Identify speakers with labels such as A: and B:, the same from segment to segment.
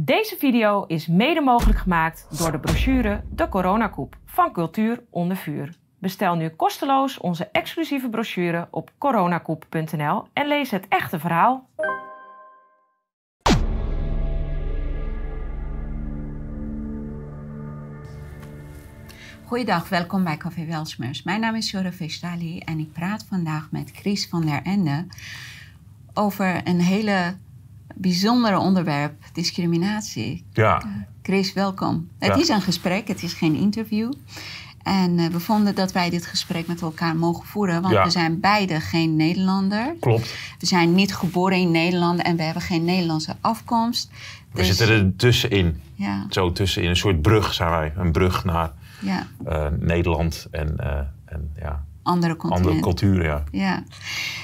A: Deze video is mede mogelijk gemaakt door de brochure De Coronakoep van Cultuur onder vuur. Bestel nu kosteloos onze exclusieve brochure op coronakoep.nl en lees het echte verhaal.
B: Goeiedag, welkom bij Café Welsmers. Mijn naam is Jora Vestali en ik praat vandaag met Chris van der Ende over een hele bijzondere onderwerp, discriminatie.
C: Ja.
B: Chris, welkom. Het is een gesprek, het is geen interview. En eh, we vonden dat wij dit gesprek met elkaar mogen voeren, want
C: Ja.
B: we zijn beide geen Nederlander.
C: Klopt.
B: We zijn niet geboren in Nederland en we hebben geen Nederlandse afkomst.
C: We
B: Dus-
C: zitten er tussenin.
B: Ja,
C: Zo tussenin. Een soort brug zijn wij. Een brug naar
B: ja,
C: eh, Nederland en, eh, en ja,
B: andere
C: andere culturen. Ja.
B: Ja.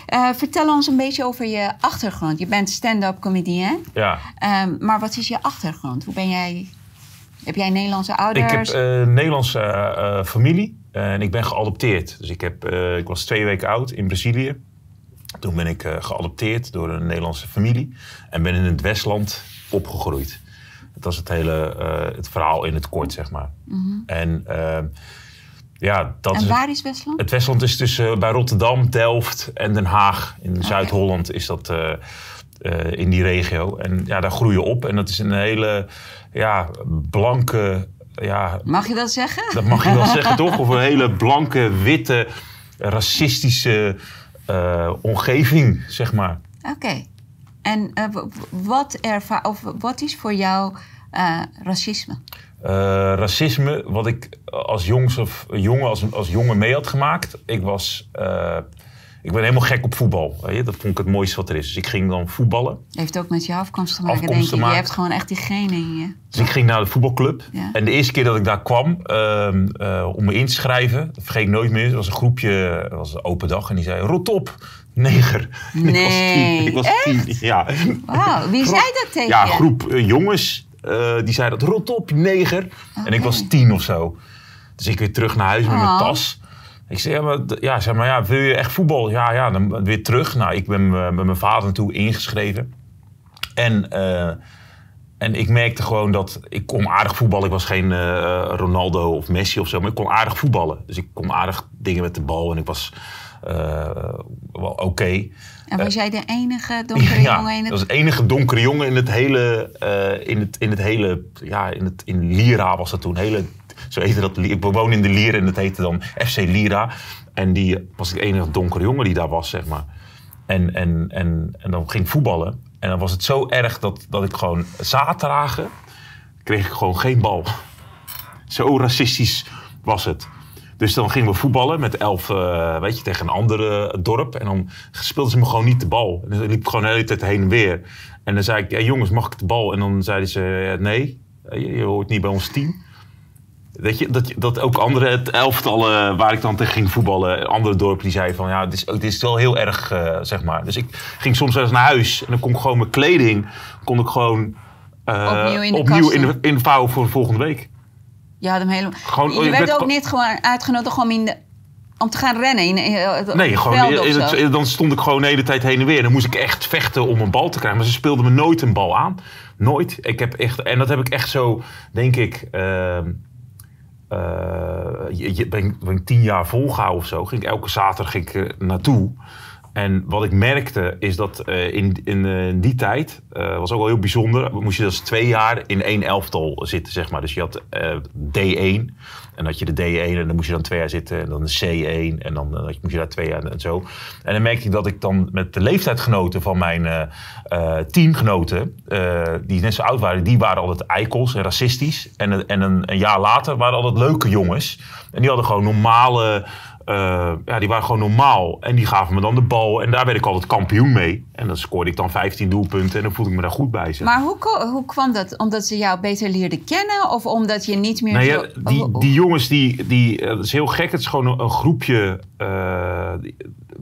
B: Eh, vertel ons een beetje over je achtergrond. Je bent stand-up comedian.
C: ja.
B: Ehm, maar wat is je achtergrond? Hoe ben jij... Heb jij Nederlandse ouders?
C: Ik heb een Nederlandse eh, familie en ik ben geadopteerd. Dus ik, heb, ik was twee weken oud in Brazilië. Toen ben ik geadopteerd door een Nederlandse familie en ben in het Westland opgegroeid. Dat is het hele het verhaal in het kort, zeg maar. En eh, ja, dat
B: en
C: is
B: waar is Westland?
C: Het Westland is tussen eh, bij Rotterdam, Delft en Den Haag. In Zuid-Holland is dat eh, eh, in die regio. En ja, daar groei je op. En dat is een hele ja, blanke, ja,
B: Mag je dat zeggen?
C: dat mag je wel zeggen toch? Of een hele blanke, witte, racistische omgeving, zeg maar.
B: Oké. En wat, erva of wat is voor jou racisme?
C: Eh, racisme, wat ik als, jongs of, jongen, als, als jongen mee had gemaakt. Ik was... eh, ik ben helemaal gek op voetbal. Weet je? Dat vond ik het mooiste wat er is. Dus ik ging dan voetballen.
B: Heeft ook met je afkomst te maken,
C: Afkomst
B: denk ik. Je hebt gewoon echt die genen in je.
C: Dus ik ging naar de voetbalclub.
B: Ja.
C: En de eerste keer dat ik daar kwam ehm, eh, om me in te schrijven, dat vergeet ik nooit meer. Er was een groepje, het was een open dag en die zei: Rot op, neger.
B: Nee,
C: ik was tien. Ik was tien, ja.
B: Wauw, wie zei dat tegen
C: Ja,
B: je?
C: een groep eh, jongens eh, die zei dat: Rot op, neger. En ik was tien of zo. Dus ik weer terug naar huis met mijn
B: Oh.
C: tas. Ik zei, ja, maar, ja, zeg maar, ja, wil je echt voetbal? Ja, ja, dan weer terug. Nou, ik ben eh, met mijn vader naartoe ingeschreven. En, eh, en ik merkte gewoon dat ik kon aardig voetballen. Ik was geen Ronaldo of Messi of zo, maar ik kon aardig voetballen. Dus ik kon aardig dingen met de bal en ik was wel oké.
B: En was jij de enige donkere
C: Ja,
B: jongen in
C: dat
B: het...
C: was de enige donkere jongen in het hele, eh, in het, in het hele, ja, in het, in Lira was dat toen. Hele, zo heette dat, ik woon in de Lier en dat heette dan FC Lira. En die was de enige donkere jongen die daar was, zeg maar. En, en, en, en dan ging ik voetballen. En dan was het zo erg dat, dat ik gewoon zaterdagen kreeg ik gewoon geen bal. Zo racistisch was het. Dus dan gingen we voetballen met elf, eh, weet je, tegen een andere dorp. En dan speelden ze me gewoon niet de bal. En dan liep ik gewoon de hele tijd heen en weer. En dan zei ik, ja, jongens, mag ik de bal? En dan zeiden ze, ja, nee, je, je hoort niet bij ons team. Weet je, dat, dat ook andere het elftallen waar ik dan tegen ging voetballen, andere dorpen, die zeiden van, ja, het is, het is wel heel erg, eh, zeg maar. Dus ik ging soms wel eens naar huis en dan kon ik gewoon mijn kleding, kon ik gewoon eh,
B: Opnieuw in de
C: opnieuw in,
B: doen.
C: de, in de vouwen voor de volgende week.
B: Je had hem helemaal...
C: Gewoon-
B: je
C: je
B: werd
C: werd
B: ook niet gewoon uitgenodigd om, in de, om te gaan rennen in, in, op
C: Nee, gewoon, in het- dan stond ik gewoon de hele tijd heen en weer. Dan moest ik echt vechten om een bal te krijgen. Maar ze speelden me nooit een bal aan. Nooit. Ik heb echt, en dat heb ik echt zo, denk ik... eh, je, je- ben, ik- ben ik tien jaar volgehouden of zo. Ging ik elke zaterdag ging ik, naartoe. En wat ik merkte is dat eh, in, in, eh, die tijd, eh, was ook wel heel bijzonder, moest je dus twee jaar in één elftal zitten, zeg maar. Dus je had eh, D1 en had je de D1 en dan moest je dan twee jaar zitten en dan de C1 en dan moest je daar twee jaar en zo. En dan merkte ik dat ik dan met de leeftijdgenoten van mijn teamgenoten, die net zo oud waren, die waren altijd eikels en racistisch. En, en een, een jaar later waren altijd leuke jongens. En die hadden gewoon normale eh, ja, die waren gewoon normaal. En die gaven me dan de bal. En daar werd ik altijd kampioen mee. En dan scoorde ik dan 15 doelpunten. En dan voelde ik me daar goed bij. Zeg.
B: Maar hoe, hoe kwam dat? Omdat ze jou beter leerden kennen? Of omdat je niet meer
C: Nou
B: zo...
C: ja, die, die jongens, die, die, eh, dat is heel gek. Het is gewoon een, een groepje eh,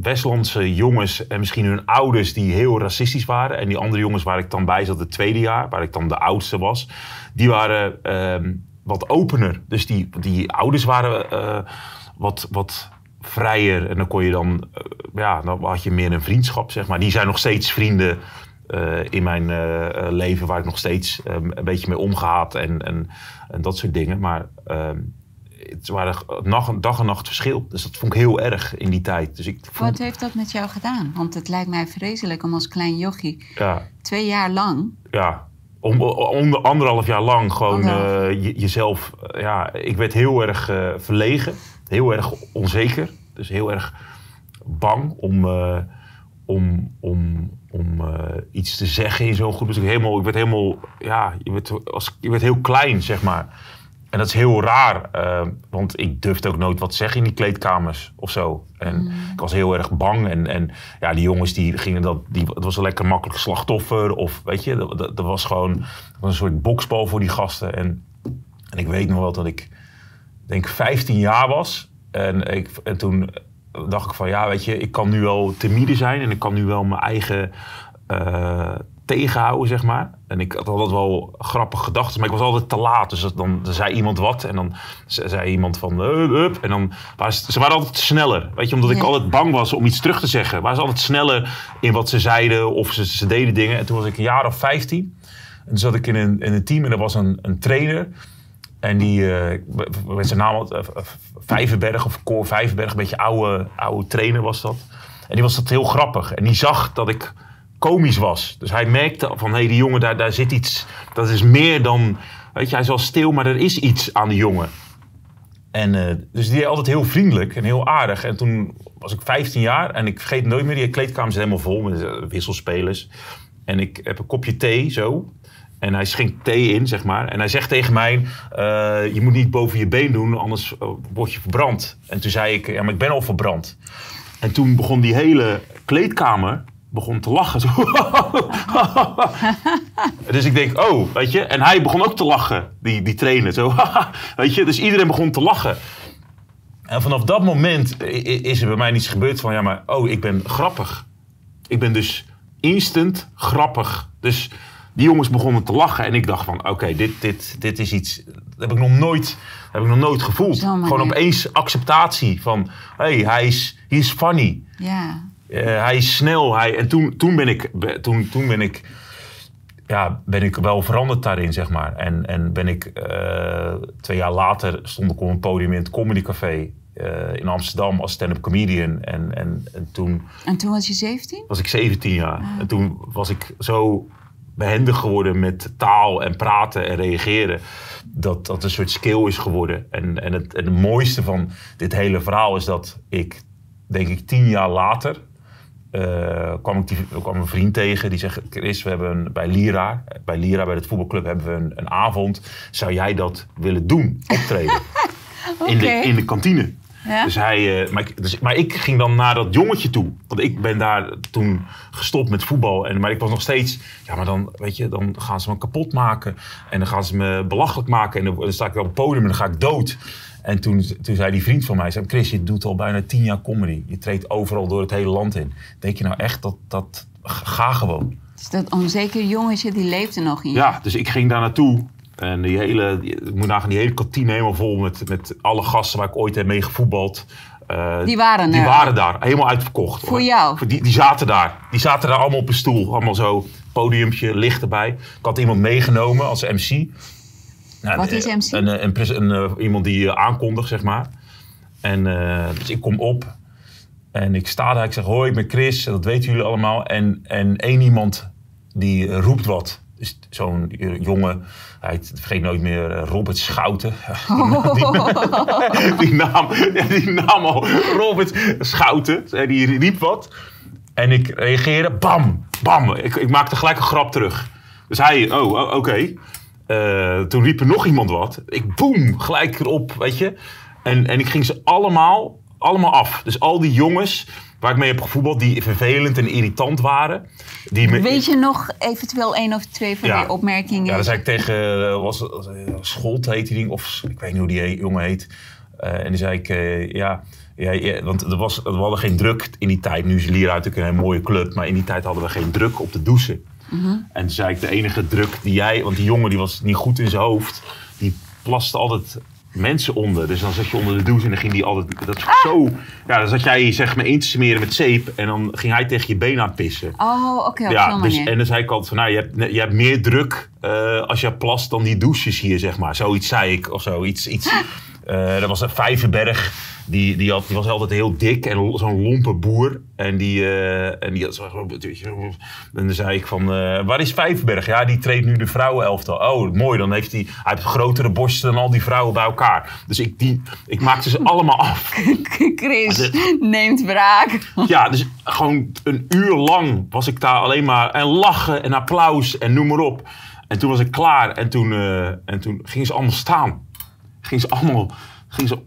C: Westlandse jongens en misschien hun ouders die heel racistisch waren. En die andere jongens waar ik dan bij zat, het tweede jaar, waar ik dan de oudste was, die waren ehm, wat opener. Dus die, die ouders waren wat, wat vrijer. En dan kon je dan, eh, ja, dan had je meer een vriendschap, zeg maar. Die zijn nog steeds vrienden. eh, in mijn eh, leven waar ik nog steeds eh, een beetje mee omgaat en, en, en dat soort dingen. Maar ehm, het waren nacht, dag en nacht verschil. Dus dat vond ik heel erg in die tijd. Dus ik vond,
B: Wat heeft dat met jou gedaan? Want het lijkt mij vreselijk om als klein jochie
C: ja,
B: twee jaar lang...
C: ja, om, om anderhalf jaar lang gewoon je- jezelf. ja, ik werd heel erg verlegen, heel erg onzeker. Dus heel erg bang om, eh, om, om, om eh, iets te zeggen in zo'n groep. Dus ik, helemaal, ik werd helemaal, ja, je werd, als, je werd heel klein, zeg maar. En dat is heel raar, eh, want ik durfde ook nooit wat zeggen in die kleedkamers of zo. En ik was heel erg bang. En, en ja, die jongens die gingen dat, die, het was een lekker makkelijk slachtoffer. Of weet je, dat, dat, dat was gewoon dat was een soort boksbal voor die gasten. En, en ik weet nog wel dat ik, denk 15 jaar was. En, ik, en toen dacht ik van, ja, weet je, ik kan nu wel timide zijn. En ik kan nu wel mijn eigen eh, tegenhouden, zeg maar. En ik had altijd wel grappige gedachten, maar ik was altijd te laat. Dus dan, dan zei iemand wat en dan ze- zei iemand van, "Hup, hup." En dan waren ze, ze waren altijd sneller. Weet je, omdat ik altijd bang was om iets terug te zeggen. Waren ze altijd sneller in wat ze zeiden of ze, ze deden dingen. En toen was ik een jaar of 15. En toen zat ik in een, in een team en er was een, een trainer. En die, eh, met zijn naam, eh, Vijverberg of Cor Vijverberg, een beetje oude, oude trainer was dat. En die was dat heel grappig. En die zag dat ik komisch was. Dus hij merkte van, hé, hey, die jongen, daar, daar zit iets, dat is meer dan, weet je, hij is wel stil, maar er is iets aan die jongen. En eh, dus die deed altijd heel vriendelijk en heel aardig. En toen was ik 15 jaar en ik vergeet nooit meer, die kleedkamer zit helemaal vol met wisselspelers. En ik heb een kopje thee zo. En hij schenkt thee in, zeg maar. En hij zegt tegen mij, eh, je moet niet boven je been doen, anders eh, word je verbrand. En toen zei ik, ja, maar ik ben al verbrand. En toen begon die hele kleedkamer begon te lachen. Dus ik denk, oh, weet je. En hij begon ook te lachen, die, die trainer. Zo, weet je. Dus iedereen begon te lachen. En vanaf dat moment is er bij mij niets gebeurd van, ja, maar oh, ik ben grappig. Ik ben dus instant grappig. Dus die jongens begonnen te lachen en ik dacht van, oké, dit, dit, dit is iets, dat heb ik nog nooit, heb ik nog nooit gevoeld. Gewoon opeens acceptatie van, hé, hey, hij is, he is funny.
B: Ja,
C: Eh, hij is snel. Hij, en toen, toen ben ik, toen, toen ben ik, ja, ben ik wel veranderd daarin, zeg maar. En, en ben ik, eh, twee jaar later stond ik op een podium in het Comedy Café eh, in Amsterdam als stand-up comedian. En, en, en toen
B: en toen was je 17?
C: was ik 17 jaar. En toen was ik zo behendig geworden met taal en praten en reageren. Dat dat een soort skill is geworden. En, en, het, en het mooiste van dit hele verhaal is dat ik, denk ik, tien jaar later. eh, kwam ik die, kwam een vriend tegen die zegt: Chris, we hebben een- bij Lira, bij Lira, bij het voetbalclub, hebben we een, een avond. Zou jij dat willen doen? Optreden. in, de, in de kantine.
B: Ja.
C: Dus hij, eh, maar, ik, dus, maar ik ging dan naar dat jongetje toe. Want ik ben daar toen gestopt met voetbal. En, maar ik was nog steeds... Ja, maar dan, weet je, dan gaan ze me kapot maken. En dan gaan ze me belachelijk maken. En dan, dan sta ik op het podium en dan ga ik dood. En toen, toen zei die vriend van mij... Zei, Chris, je doet al bijna tien jaar comedy. Je treedt overal door het hele land in. Denk je nou echt dat... dat ga gewoon.
B: Dus dat onzeker jongetje, die leefde nog in.
C: Ja, dus ik ging daar naartoe. En die hele, ik moet nagaan, die hele kantine helemaal vol met, met alle gasten waar ik ooit heb mee gevoetbald. Eh,
B: Die waren
C: Die
B: er.
C: waren daar, helemaal uitverkocht.
B: Voor jou?
C: Die, die zaten daar. Die zaten daar allemaal op een stoel. Allemaal zo, podiumpje, licht erbij. Ik had iemand meegenomen als MC. Nou,
B: Wat is
C: eh,
B: MC?
C: Een, eh, een, een, eh, iemand die eh, aankondigt, zeg maar. En eh, dus ik kom op. En ik sta daar, ik zeg hoi, ik ben Chris. En dat weten jullie allemaal. En, en één iemand die eh, roept wat. Zo'n eh, jongen, hij vergeet nooit meer, eh, Robert Schouten. Die, naam- die, naam, ja, die naam al, Robert Schouten. En die riep wat. En ik reageerde, bam, bam. Ik, ik maakte gelijk een grap terug. Dus hij, oh, o- oké. Eh, toen riep er nog iemand wat. Ik boem, gelijk erop, weet je. En, en ik ging ze allemaal, allemaal af. Dus al die jongens waar ik mee heb gevoetbald, die vervelend en irritant waren. Die me,
B: Weet je nog eventueel één of twee van
C: Ja.
B: die opmerkingen?
C: ja, dan zei ik tegen, eh, was, was, eh, Scholt heet die ding, of ik weet niet hoe die jongen heet. Eh, en die zei ik, ja, ja, ja, want er was, we hadden geen druk in die tijd. Nu is Lira natuurlijk een mooie club, maar in die tijd hadden we geen druk op de douchen. En toen zei ik, de enige druk die jij, want die jongen die was niet goed in zijn hoofd, die plaste altijd mensen onder. Dus dan zat je onder de douche en dan ging die altijd... Dat is zo... Ja, dan zat jij zeg maar in te smeren met zeep. En dan ging hij tegen je been aan pissen.
B: Oh, oké, op
C: Ja, dus,
B: manier.
C: en dan zei ik altijd van, nou, je hebt, je hebt meer druk eh, als je plast dan die douches hier, zeg maar. Zoiets zei ik, of zo. Iets, iets, eh, dat was een Vijverberg. Die, die, had, die was altijd heel dik en zo'n lompe boer. En die, eh, en die had zo... En dan zei ik van, eh, waar is Vijverberg? Ja, die treedt nu de vrouwenelftal. Oh, mooi, dan heeft hij... Hij heeft grotere borsten dan al die vrouwen bij elkaar. Dus ik, die, ik maakte ze allemaal af.
B: Chris neemt wraak.
C: Ja, dus gewoon een uur lang was ik daar alleen maar en lachen en applaus en noem maar op. En toen was ik klaar en toen, eh, en toen gingen ze allemaal staan. Gingen ze allemaal, gingen ze,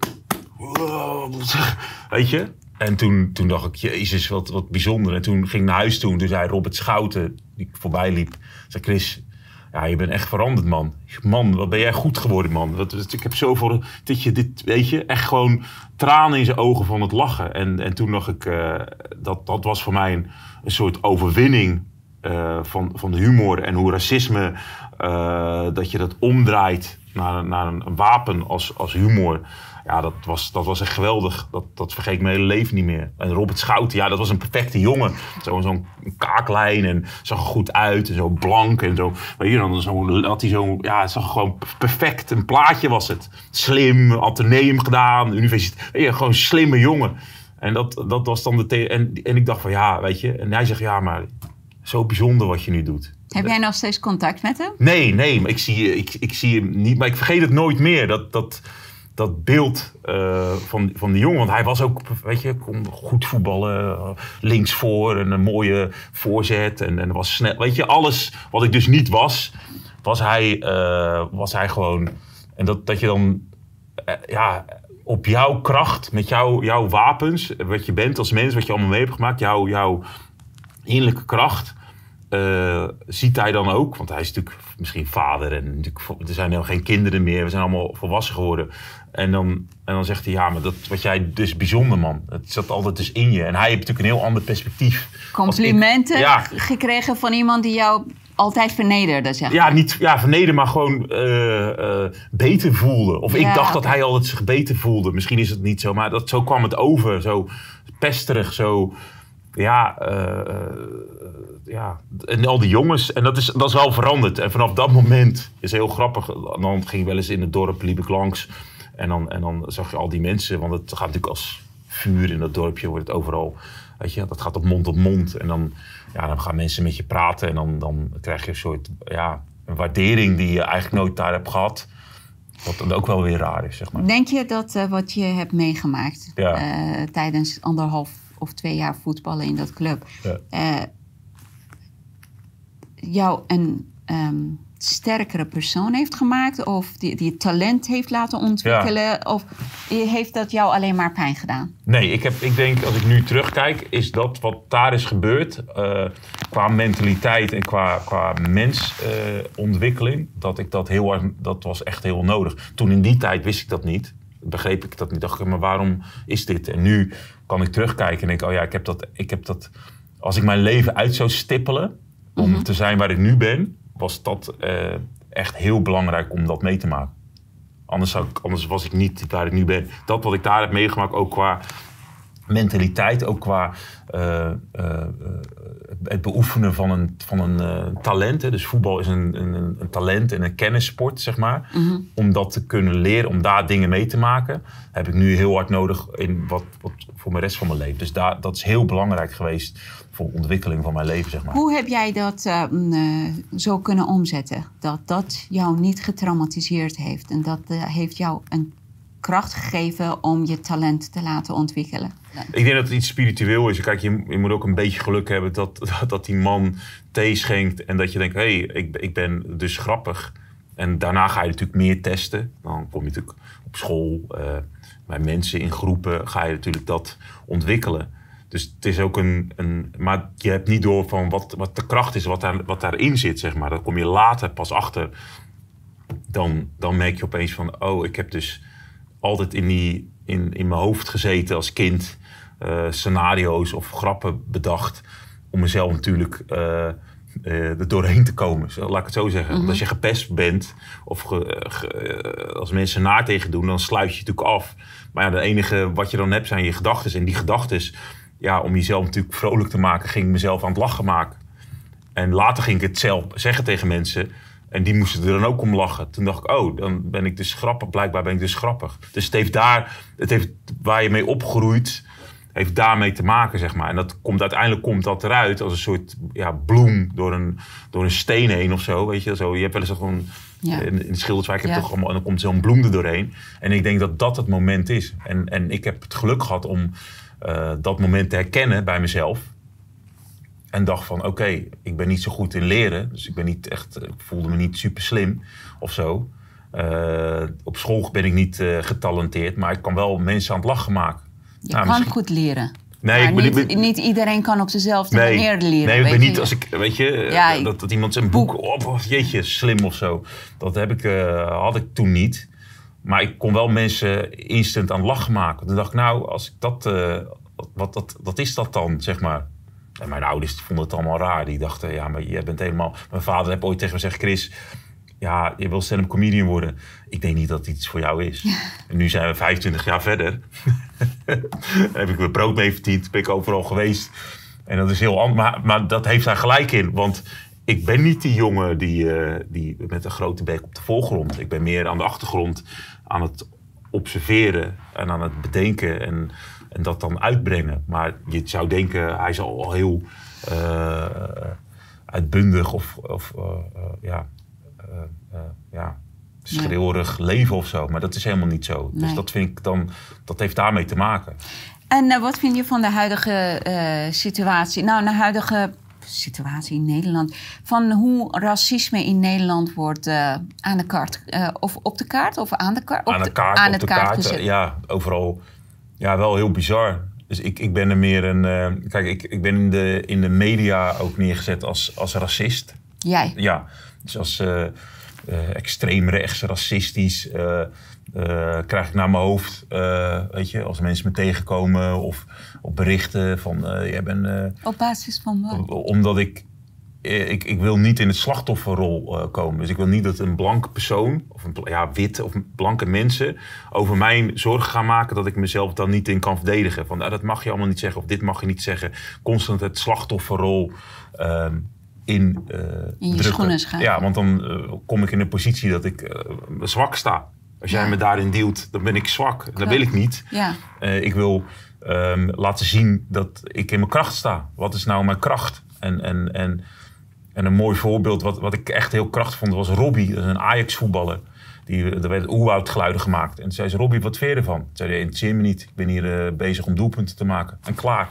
C: weet je? En toen, toen dacht ik, jezus, wat, wat bijzonder. En toen ging ik naar huis toe en toen zei Robert Schouten, die voorbij liep, zei Chris, ja, je bent echt veranderd, man. Ik Man, wat ben jij goed geworden, man. Wat- ik heb zoveel, dit, je, dit, weet je, echt gewoon tranen in zijn ogen van het lachen. En, en toen dacht ik, eh, dat, dat was voor mij een, een soort overwinning eh, van, van de humor. En hoe racisme, eh, dat je dat omdraait naar, een, wapen als, als humor. Ja, dat was, dat was echt geweldig. Dat, dat vergeet ik mijn hele leven niet meer. En Robert Schouten, ja, dat was een perfecte jongen. Zo- Zo'n kaaklijn en zag er goed uit. En zo blank en zo. Weet je, dan zo, had hij zo, ja, zag gewoon perfect. Een plaatje was het. Slim, ateneum gedaan, universiteit. Gewoon een slimme jongen. En dat, dat was dan de... En, en ik dacht van, ja, weet je. En hij zegt, ja, maar zo bijzonder wat je nu doet.
B: Heb jij nog steeds contact met hem?
C: Nee, nee, maar ik zie, ik, ik zie hem niet. Maar ik vergeet het nooit meer. Dat, dat, dat beeld eh, van, van die jongen. Want hij was ook, weet je, kon goed voetballen. links voor en een mooie voorzet. En, en was snel. Weet je, alles wat ik dus niet was, was hij, eh, was hij gewoon. En dat, dat je dan, eh, ja, op jouw kracht, met jouw, jouw wapens, wat je bent als mens, wat je allemaal mee hebt gemaakt, jouw, jouw innerlijke kracht eh, ziet hij dan ook, want hij is natuurlijk misschien vader en natuurlijk, er zijn helemaal geen kinderen meer, we zijn allemaal volwassen geworden. En dan, en dan zegt hij, ja, maar dat wat jij dus bijzonder man, het zat altijd dus in je. En hij heeft natuurlijk een heel ander perspectief. Ik-
B: Complimenten
C: ja,
B: gekregen van iemand die jou altijd vernederde, zeg
C: ja, niet ja, vernederen, maar gewoon eh, eh, beter voelde. Of
B: Ja,
C: ik dacht dat hij altijd zich beter voelde. Misschien is het niet zo, maar dat, zo kwam het over. Zo pesterig, zo... Ja, ja, en al die jongens. En dat is, dat is wel veranderd. En vanaf dat moment is heel grappig. Dan ging ik wel eens in het dorp, liep ik langs. En dan, en dan zag je al die mensen. Want het gaat natuurlijk als vuur in dat dorpje. Wordt het overal, weet je, dat gaat op mond op mond. En dan, ja, dan gaan mensen met je praten. En dan, dan krijg je een soort, ja, een waardering die je eigenlijk nooit daar hebt gehad. Wat dan ook wel weer raar is, zeg maar.
B: Denk je dat eh, wat je hebt meegemaakt
C: Ja.
B: eh, tijdens anderhalf of twee jaar voetballen in dat club,
C: Ja.
B: eh, jou een ehm, sterkere persoon heeft gemaakt? Of die, die talent heeft laten ontwikkelen? Of heeft dat jou alleen maar pijn gedaan?
C: Nee, ik, heb, ik denk als ik nu terugkijk, is dat wat daar is gebeurd, eh, qua mentaliteit en qua, qua mensontwikkeling, dat ik dat heel dat was echt heel nodig. Toen in die tijd wist ik dat niet, begreep ik dat niet. Dacht ik, maar waarom is dit? En nu kan ik terugkijken en denk, oh ja, ik heb dat, ik heb dat, als ik mijn leven uit zou stippelen om te zijn waar ik nu ben, was dat eh, echt heel belangrijk om dat mee te maken. Anders, zou ik, anders was ik niet waar ik nu ben. Dat wat ik daar heb meegemaakt, ook qua mentaliteit, ook qua eh, eh, het beoefenen van een, van een eh, talent. Hè. Dus voetbal is een, een, een talent en een kennissport, zeg maar. Om dat te kunnen leren, om daar dingen mee te maken, heb ik nu heel hard nodig in wat, wat voor mijn rest van mijn leven. Dus daar, dat is heel belangrijk geweest voor de ontwikkeling van mijn leven, zeg maar.
B: Hoe heb jij dat zo kunnen omzetten? Dat dat jou niet getraumatiseerd heeft en dat heeft jou een kracht gegeven om je talent te laten ontwikkelen?
C: Ik denk dat het iets spiritueel is. Kijk, je, je moet ook een beetje geluk hebben dat, dat, dat die man thee schenkt. En dat je denkt, hé, hey, ik, ik ben dus grappig. En daarna ga je natuurlijk meer testen. Dan kom je natuurlijk op school, eh, bij mensen in groepen, ga je natuurlijk dat ontwikkelen. Dus het is ook een, een. Maar je hebt niet door van wat, wat de kracht is, wat, daar, wat daarin zit, zeg maar. Dan kom je later pas achter. Dan, dan merk je opeens van, oh, ik heb dus altijd in, die, in, in mijn hoofd gezeten als kind. eh, scenario's of grappen bedacht. Om mezelf natuurlijk eh, er doorheen te komen. Zo, laat ik het zo zeggen. Want als je gepest bent of ge- ge- als mensen naar tegen doen, dan sluit je je natuurlijk af. Maar ja, de enige wat je dan hebt zijn je gedachten. En die gedachten, ja, om jezelf natuurlijk vrolijk te maken, ging ik mezelf aan het lachen maken. En later ging ik het zelf zeggen tegen mensen. En die moesten er dan ook om lachen. Toen dacht ik, oh, dan ben ik dus grappig. Blijkbaar ben ik dus grappig. Dus het heeft daar, het heeft, waar je mee opgroeit, heeft daarmee te maken, zeg maar. En dat komt, uiteindelijk komt dat eruit als een soort ja, bloem door een, door een steen heen of zo. Weet je, zo, je hebt wel eens gewoon
B: Ja.
C: in, in Schilderswijk heb je
B: Ja.
C: toch allemaal, en dan komt zo'n bloem er doorheen. En ik denk dat dat het moment is. En, en ik heb het geluk gehad om eh, dat moment te herkennen bij mezelf. En dacht van, oké, ik ben niet zo goed in leren. Dus ik ben niet echt, ik voelde me niet super slim of zo. Eh, op school ben ik niet eh, getalenteerd, maar ik kan wel mensen aan het lachen maken.
B: Je
C: Nou,
B: kan
C: misschien-
B: goed leren.
C: Nee,
B: maar
C: ik ben
B: niet,
C: ik ben-
B: niet iedereen kan op dezelfde manier leren.
C: Nee, ik ben niet als ik, weet je, eh,
B: Ja,
C: dat, dat iemand zijn boek, op, oh, jeetje, slim of zo. Dat heb ik, eh, had ik toen niet. Maar ik kon wel mensen instant aan het lachen maken. Toen dacht ik, nou, als ik dat, eh, wat, dat, wat is dat dan, zeg maar. En mijn ouders vonden het allemaal raar. Die dachten, ja, maar jij bent helemaal... Mijn vader heeft ooit tegen me gezegd, Chris, ja, je wil stand-up comedian worden. Ik denk niet dat het iets voor jou is. En nu zijn we 25 jaar verder. Heb ik mijn brood mee verdiend. Ben ik overal geweest. En dat is heel anders. Maar, maar dat heeft daar gelijk in. Want ik ben niet die jongen die, eh, die met een grote bek op de voorgrond. Ik ben meer aan de achtergrond aan het observeren en aan het bedenken en, en dat dan uitbrengen. Maar je zou denken, hij is al heel eh, uitbundig of, of eh, eh, ja, ja, schreeuwerig leven of zo. Maar dat is helemaal niet zo. Dus dat vind ik dan, dat heeft daarmee te maken.
B: En wat vind je van de huidige situatie? Nou, de huidige situatie in Nederland. Van hoe racisme in Nederland wordt aan de kaart. of op de kaart of aan de kaart?
C: Aan de kaart,
B: aan
C: op de
B: kaart
C: kaart.
B: gezet.
C: Ja, overal. Ja, wel heel bizar. Dus ik, ik ben er meer een... eh, kijk, ik, ik ben in de, in de media ook neergezet als, als racist.
B: Jij.
C: Ja, dus als eh eh, extreem rechts, racistisch... krijg ik naar mijn hoofd, weet je, als mensen me tegenkomen of op berichten van, jij bent,
B: Op basis van wat?
C: omdat ik, ik, ik wil niet in het slachtofferrol eh, komen. Dus ik wil niet dat een blanke persoon, of een ja, witte of blanke mensen, over mijn zorgen gaan maken dat ik mezelf dan niet in kan verdedigen. Van nou, dat mag je allemaal niet zeggen of dit mag je niet zeggen. Constant het slachtofferrol ehm, in, eh,
B: je
C: drukken.
B: schoenen schuiven.
C: Ja, want dan eh, kom ik in een positie dat ik eh, zwak sta. Als jij
B: Ja.
C: me daarin duwt, dan ben ik zwak. Dat wil ik niet.
B: Ja.
C: Eh, ik wil ehm, laten zien dat ik in mijn kracht sta. Wat is nou mijn kracht? En, en, en, en een mooi voorbeeld, wat, wat ik echt heel krachtig vond, was Robbie. Dat is een Ajax-voetballer. Die, er werden oerwoudgeluiden gemaakt. En toen zei ze, Robbie, wat vind je ervan? Toen zei hij, interesseert me niet. Ik ben hier eh, bezig om doelpunten te maken. En klaar.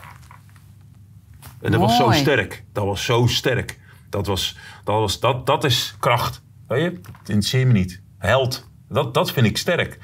C: En dat was zo sterk. Dat was zo sterk. Dat, was, dat, was, dat, dat is kracht. Weet je? Het interesseert me niet. Held. Dat, dat vind ik sterk.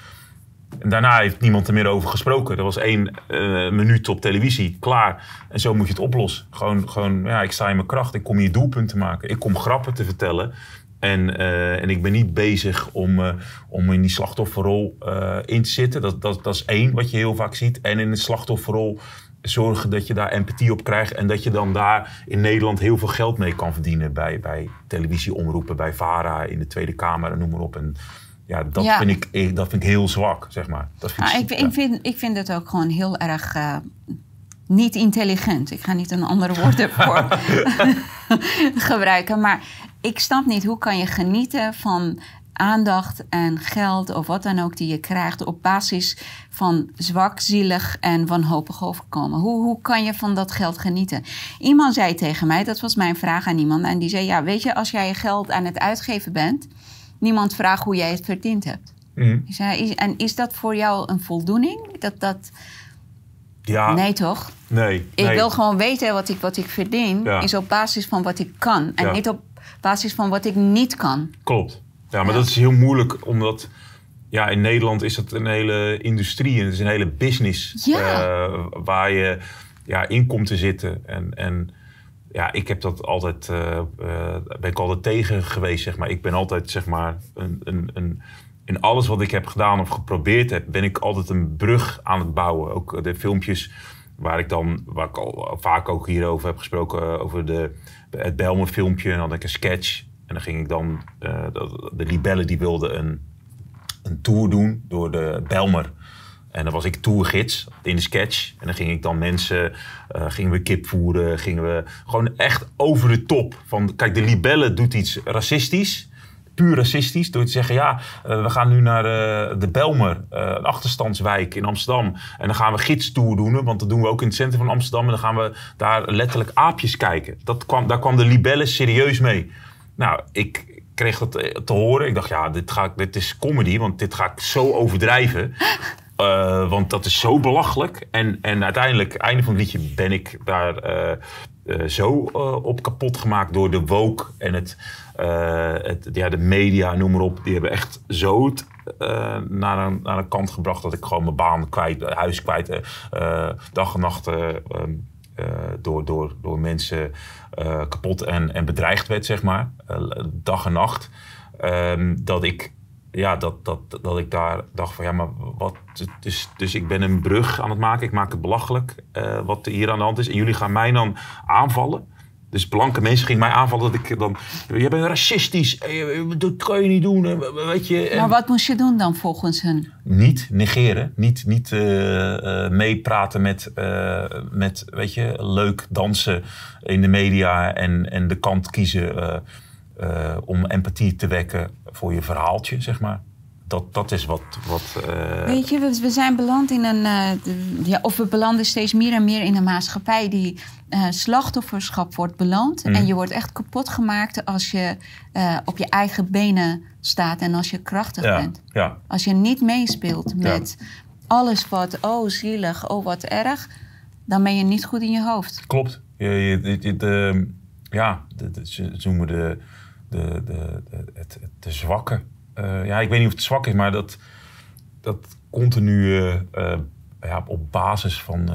C: Daarna heeft niemand er meer over gesproken. Er was één eh, minuut op televisie, klaar. En zo moet je het oplossen. Gewoon, gewoon ja, ik sta in mijn kracht. Ik kom hier doelpunten maken. Ik kom grappen te vertellen. En, eh, en ik ben niet bezig om, eh, om in die slachtofferrol in te zitten. Dat, dat, dat is één wat je heel vaak ziet. En in de slachtofferrol zorgen dat je daar empathie op krijgt. En dat je dan daar in Nederland heel veel geld mee kan verdienen. Bij, bij televisieomroepen, bij VARA, in de Tweede Kamer noem maar op. En ja, dat,
B: Ja.
C: Vind, ik, eh, dat vind ik heel zwak, zeg maar. Dat vind
B: Ah, ik,
C: ja.
B: ik, vind, ik vind het ook gewoon heel erg eh, niet intelligent. Ik ga niet een andere woord ervoor gebruiken. Maar ik snap niet, hoe kan je genieten van aandacht en geld of wat dan ook die je krijgt op basis van zwak, zielig en wanhopig overkomen. Hoe, hoe kan je van dat geld genieten? Iemand zei tegen mij, dat was mijn vraag aan iemand, en die zei: Ja, weet je, als jij je geld aan het uitgeven bent, niemand vraagt hoe jij het verdiend hebt.
C: Mhm.
B: Is- en is dat voor jou een voldoening? Dat, dat,
C: Ja,
B: nee toch?
C: nee.
B: Ik
C: nee.
B: wil gewoon weten wat ik, wat ik verdien.
C: Ja.
B: Is op basis van wat ik kan. En
C: Ja.
B: niet op basis van wat ik niet kan.
C: Klopt. Ja, maar
B: Ja.
C: dat is heel moeilijk, omdat ja, in Nederland is het een hele industrie en het is een hele business
B: Ja.
C: eh, waar je ja, in komt te zitten. En, en ja, ik heb dat altijd, eh, eh, ben ik altijd tegen geweest, zeg maar. Ik ben altijd, zeg maar, een, een, een, in alles wat ik heb gedaan of geprobeerd heb, ben ik altijd een brug aan het bouwen. Ook de filmpjes Waar ik dan, waar ik al vaak ook hierover heb gesproken, eh, over de, het Belmer filmpje. En dan had ik een sketch. En dan ging ik dan, de, de libellen die wilden een, een tour doen door de Belmer. En dan was ik tourgids in de sketch. En dan ging ik dan mensen, eh, gingen we kip voeren, gingen we gewoon echt over de top. Van, kijk, de libelle doet iets racistisch puur racistisch. Door te zeggen, ja, eh, we gaan nu naar eh, de Belmer, een achterstandswijk in Amsterdam. En dan gaan we gidstour doen, want dat doen we ook in het centrum van Amsterdam. En dan gaan we daar letterlijk aapjes kijken. Dat kwam, daar kwam de libelle serieus mee. Nou, ik kreeg dat te horen. Ik dacht, ja, dit, ga dit is comedy, want dit ga ik zo overdrijven. want dat is zo belachelijk. En, en uiteindelijk, einde van het liedje, ben ik daar zo op kapot gemaakt door de woke en het het, ja, de media, noem maar op, die hebben echt zo naar, een, naar een kant gebracht dat ik gewoon mijn baan kwijt, huis kwijt, dag en nacht ehm, door, door, door mensen kapot en, en bedreigd werd, zeg maar. dag en nacht. Ehm, dat ik ja, dat, dat, dat ik daar dacht van ja, maar wat. Dus, dus ik ben een brug aan het maken. Ik maak het belachelijk uh, wat hier aan de hand is. En jullie gaan mij dan aanvallen. Dus blanke mensen gingen mij aanvallen dat ik dan... Je bent racistisch, dat kan je niet doen, weet je.
B: Maar wat moest je doen dan volgens hen?
C: Niet negeren, niet, niet uh, meepraten met, uh, met, weet je, leuk dansen in de media en, en de kant kiezen om empathie te wekken voor je verhaaltje, zeg maar dat, dat is wat. wat uh...
B: Weet je, we, we, zijn beland in een. Uh, ja, of we belanden steeds meer en meer in een maatschappij die slachtofferschap wordt beland. En mhm. je wordt echt kapot gemaakt als je op je eigen benen staat en als je krachtig bent.
C: Ja.
B: Als je niet meespeelt met alles wat, oh zielig, oh wat erg, dan ben je niet goed in je hoofd.
C: Klopt. Je, je, je de, ja, ze noemen de, de, de, het, de zwakke uh, ja, ik weet niet of het zwak is, maar dat, dat continu uh, ja, op basis van,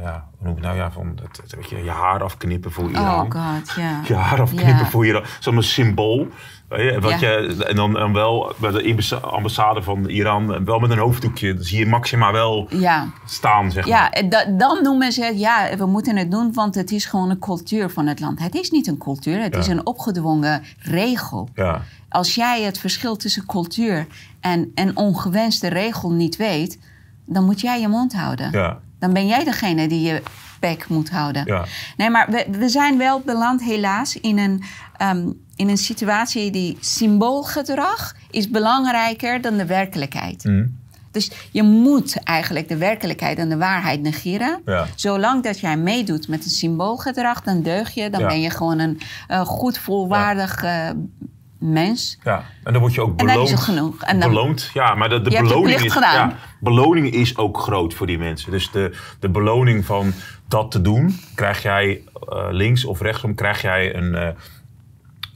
C: ja, hoe noem je nou ja, van het, weet je, je haar afknippen voor Iran.
B: Oh god, ja.
C: Je haar afknippen yeah. voor Iran. Zo'n symbool. Wat je, en dan wel bij de ambassade van Iran, wel met een hoofddoekje. Dan zie je Maxima wel
B: ja.
C: staan, zeg maar.
B: Ja, dan noemen ze het, ja, we moeten het doen, want het is gewoon een cultuur van het land. Het is niet een cultuur, het is een opgedwongen regel.
C: Ja.
B: Als jij het verschil tussen cultuur en een ongewenste regel niet weet, dan moet jij je mond houden.
C: Ja.
B: Dan ben jij degene die je bek moet houden.
C: Ja.
B: Nee, maar we, we zijn wel beland helaas in een, um, in een situatie die symboolgedrag is belangrijker dan de werkelijkheid.
C: Mm.
B: Dus je moet eigenlijk de werkelijkheid en de waarheid negeren.
C: Ja.
B: Zolang dat jij meedoet met een symboolgedrag, dan deug je. Dan
C: Ja.
B: ben je gewoon een uh, goed, volwaardig uh, mens.
C: Ja, en dan word je ook
B: En dan
C: beloond.
B: is het genoeg. En dan,
C: beloond. Ja, maar de, de beloning is,
B: gedaan.
C: Ja, beloning is ook groot voor die mensen. Dus de, de beloning van dat te doen, krijg jij eh, links of rechtsom, krijg jij een, eh,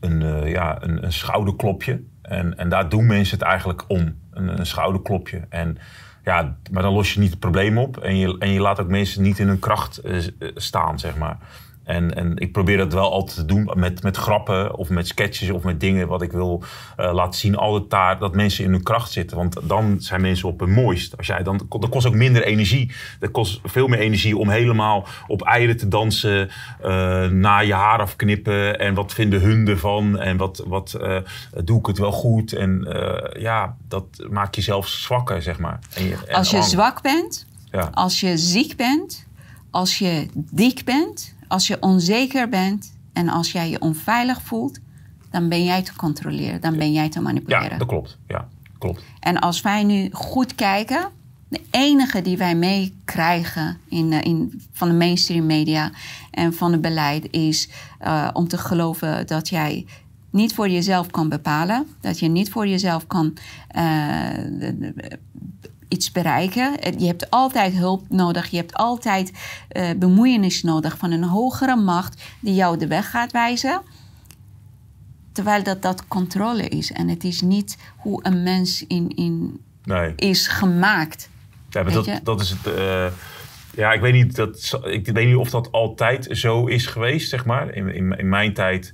C: een, eh, ja, een, een schouderklopje. En, en daar doen mensen het eigenlijk om. Een, een schouderklopje. En ja, maar dan los je niet het probleem op. En je, en je laat ook mensen niet in hun kracht staan, zeg maar. En, en ik probeer dat wel altijd te doen met, met grappen of met sketches of met dingen wat ik wil eh, laten zien. Altijd daar dat mensen in hun kracht zitten. Want dan zijn mensen op hun mooist. Als jij, dan, dat kost ook minder energie. Dat kost veel meer energie om helemaal op eieren te dansen. eh na je haar afknippen. En wat vinden hun ervan? En wat, wat eh, doe ik het wel goed? En ja, dat maakt jezelf zwakker, zeg maar. En je, en
B: als je
C: lang.
B: zwak bent,
C: Ja.
B: als je ziek bent, als je dik bent, als je onzeker bent en als jij je onveilig voelt, dan ben jij te controleren, dan ben jij te manipuleren.
C: Ja, dat klopt. Ja, klopt.
B: En als wij nu goed kijken, de enige die wij meekrijgen in, eh, in, van de mainstream media en van het beleid is eh, om te geloven dat jij niet voor jezelf kan bepalen, dat je niet voor jezelf kan eh, iets bereiken. Je hebt altijd hulp nodig, je hebt altijd eh, bemoeienis nodig van een hogere macht die jou de weg gaat wijzen. Terwijl dat, dat controle is. En het is niet hoe een mens in, in
C: Nee.
B: is gemaakt.
C: Ja, maar
B: Weet
C: dat,
B: je?
C: dat is het. eh, ja, ik weet, niet, dat, ik weet niet of dat altijd zo is geweest, zeg maar. In, in, in mijn tijd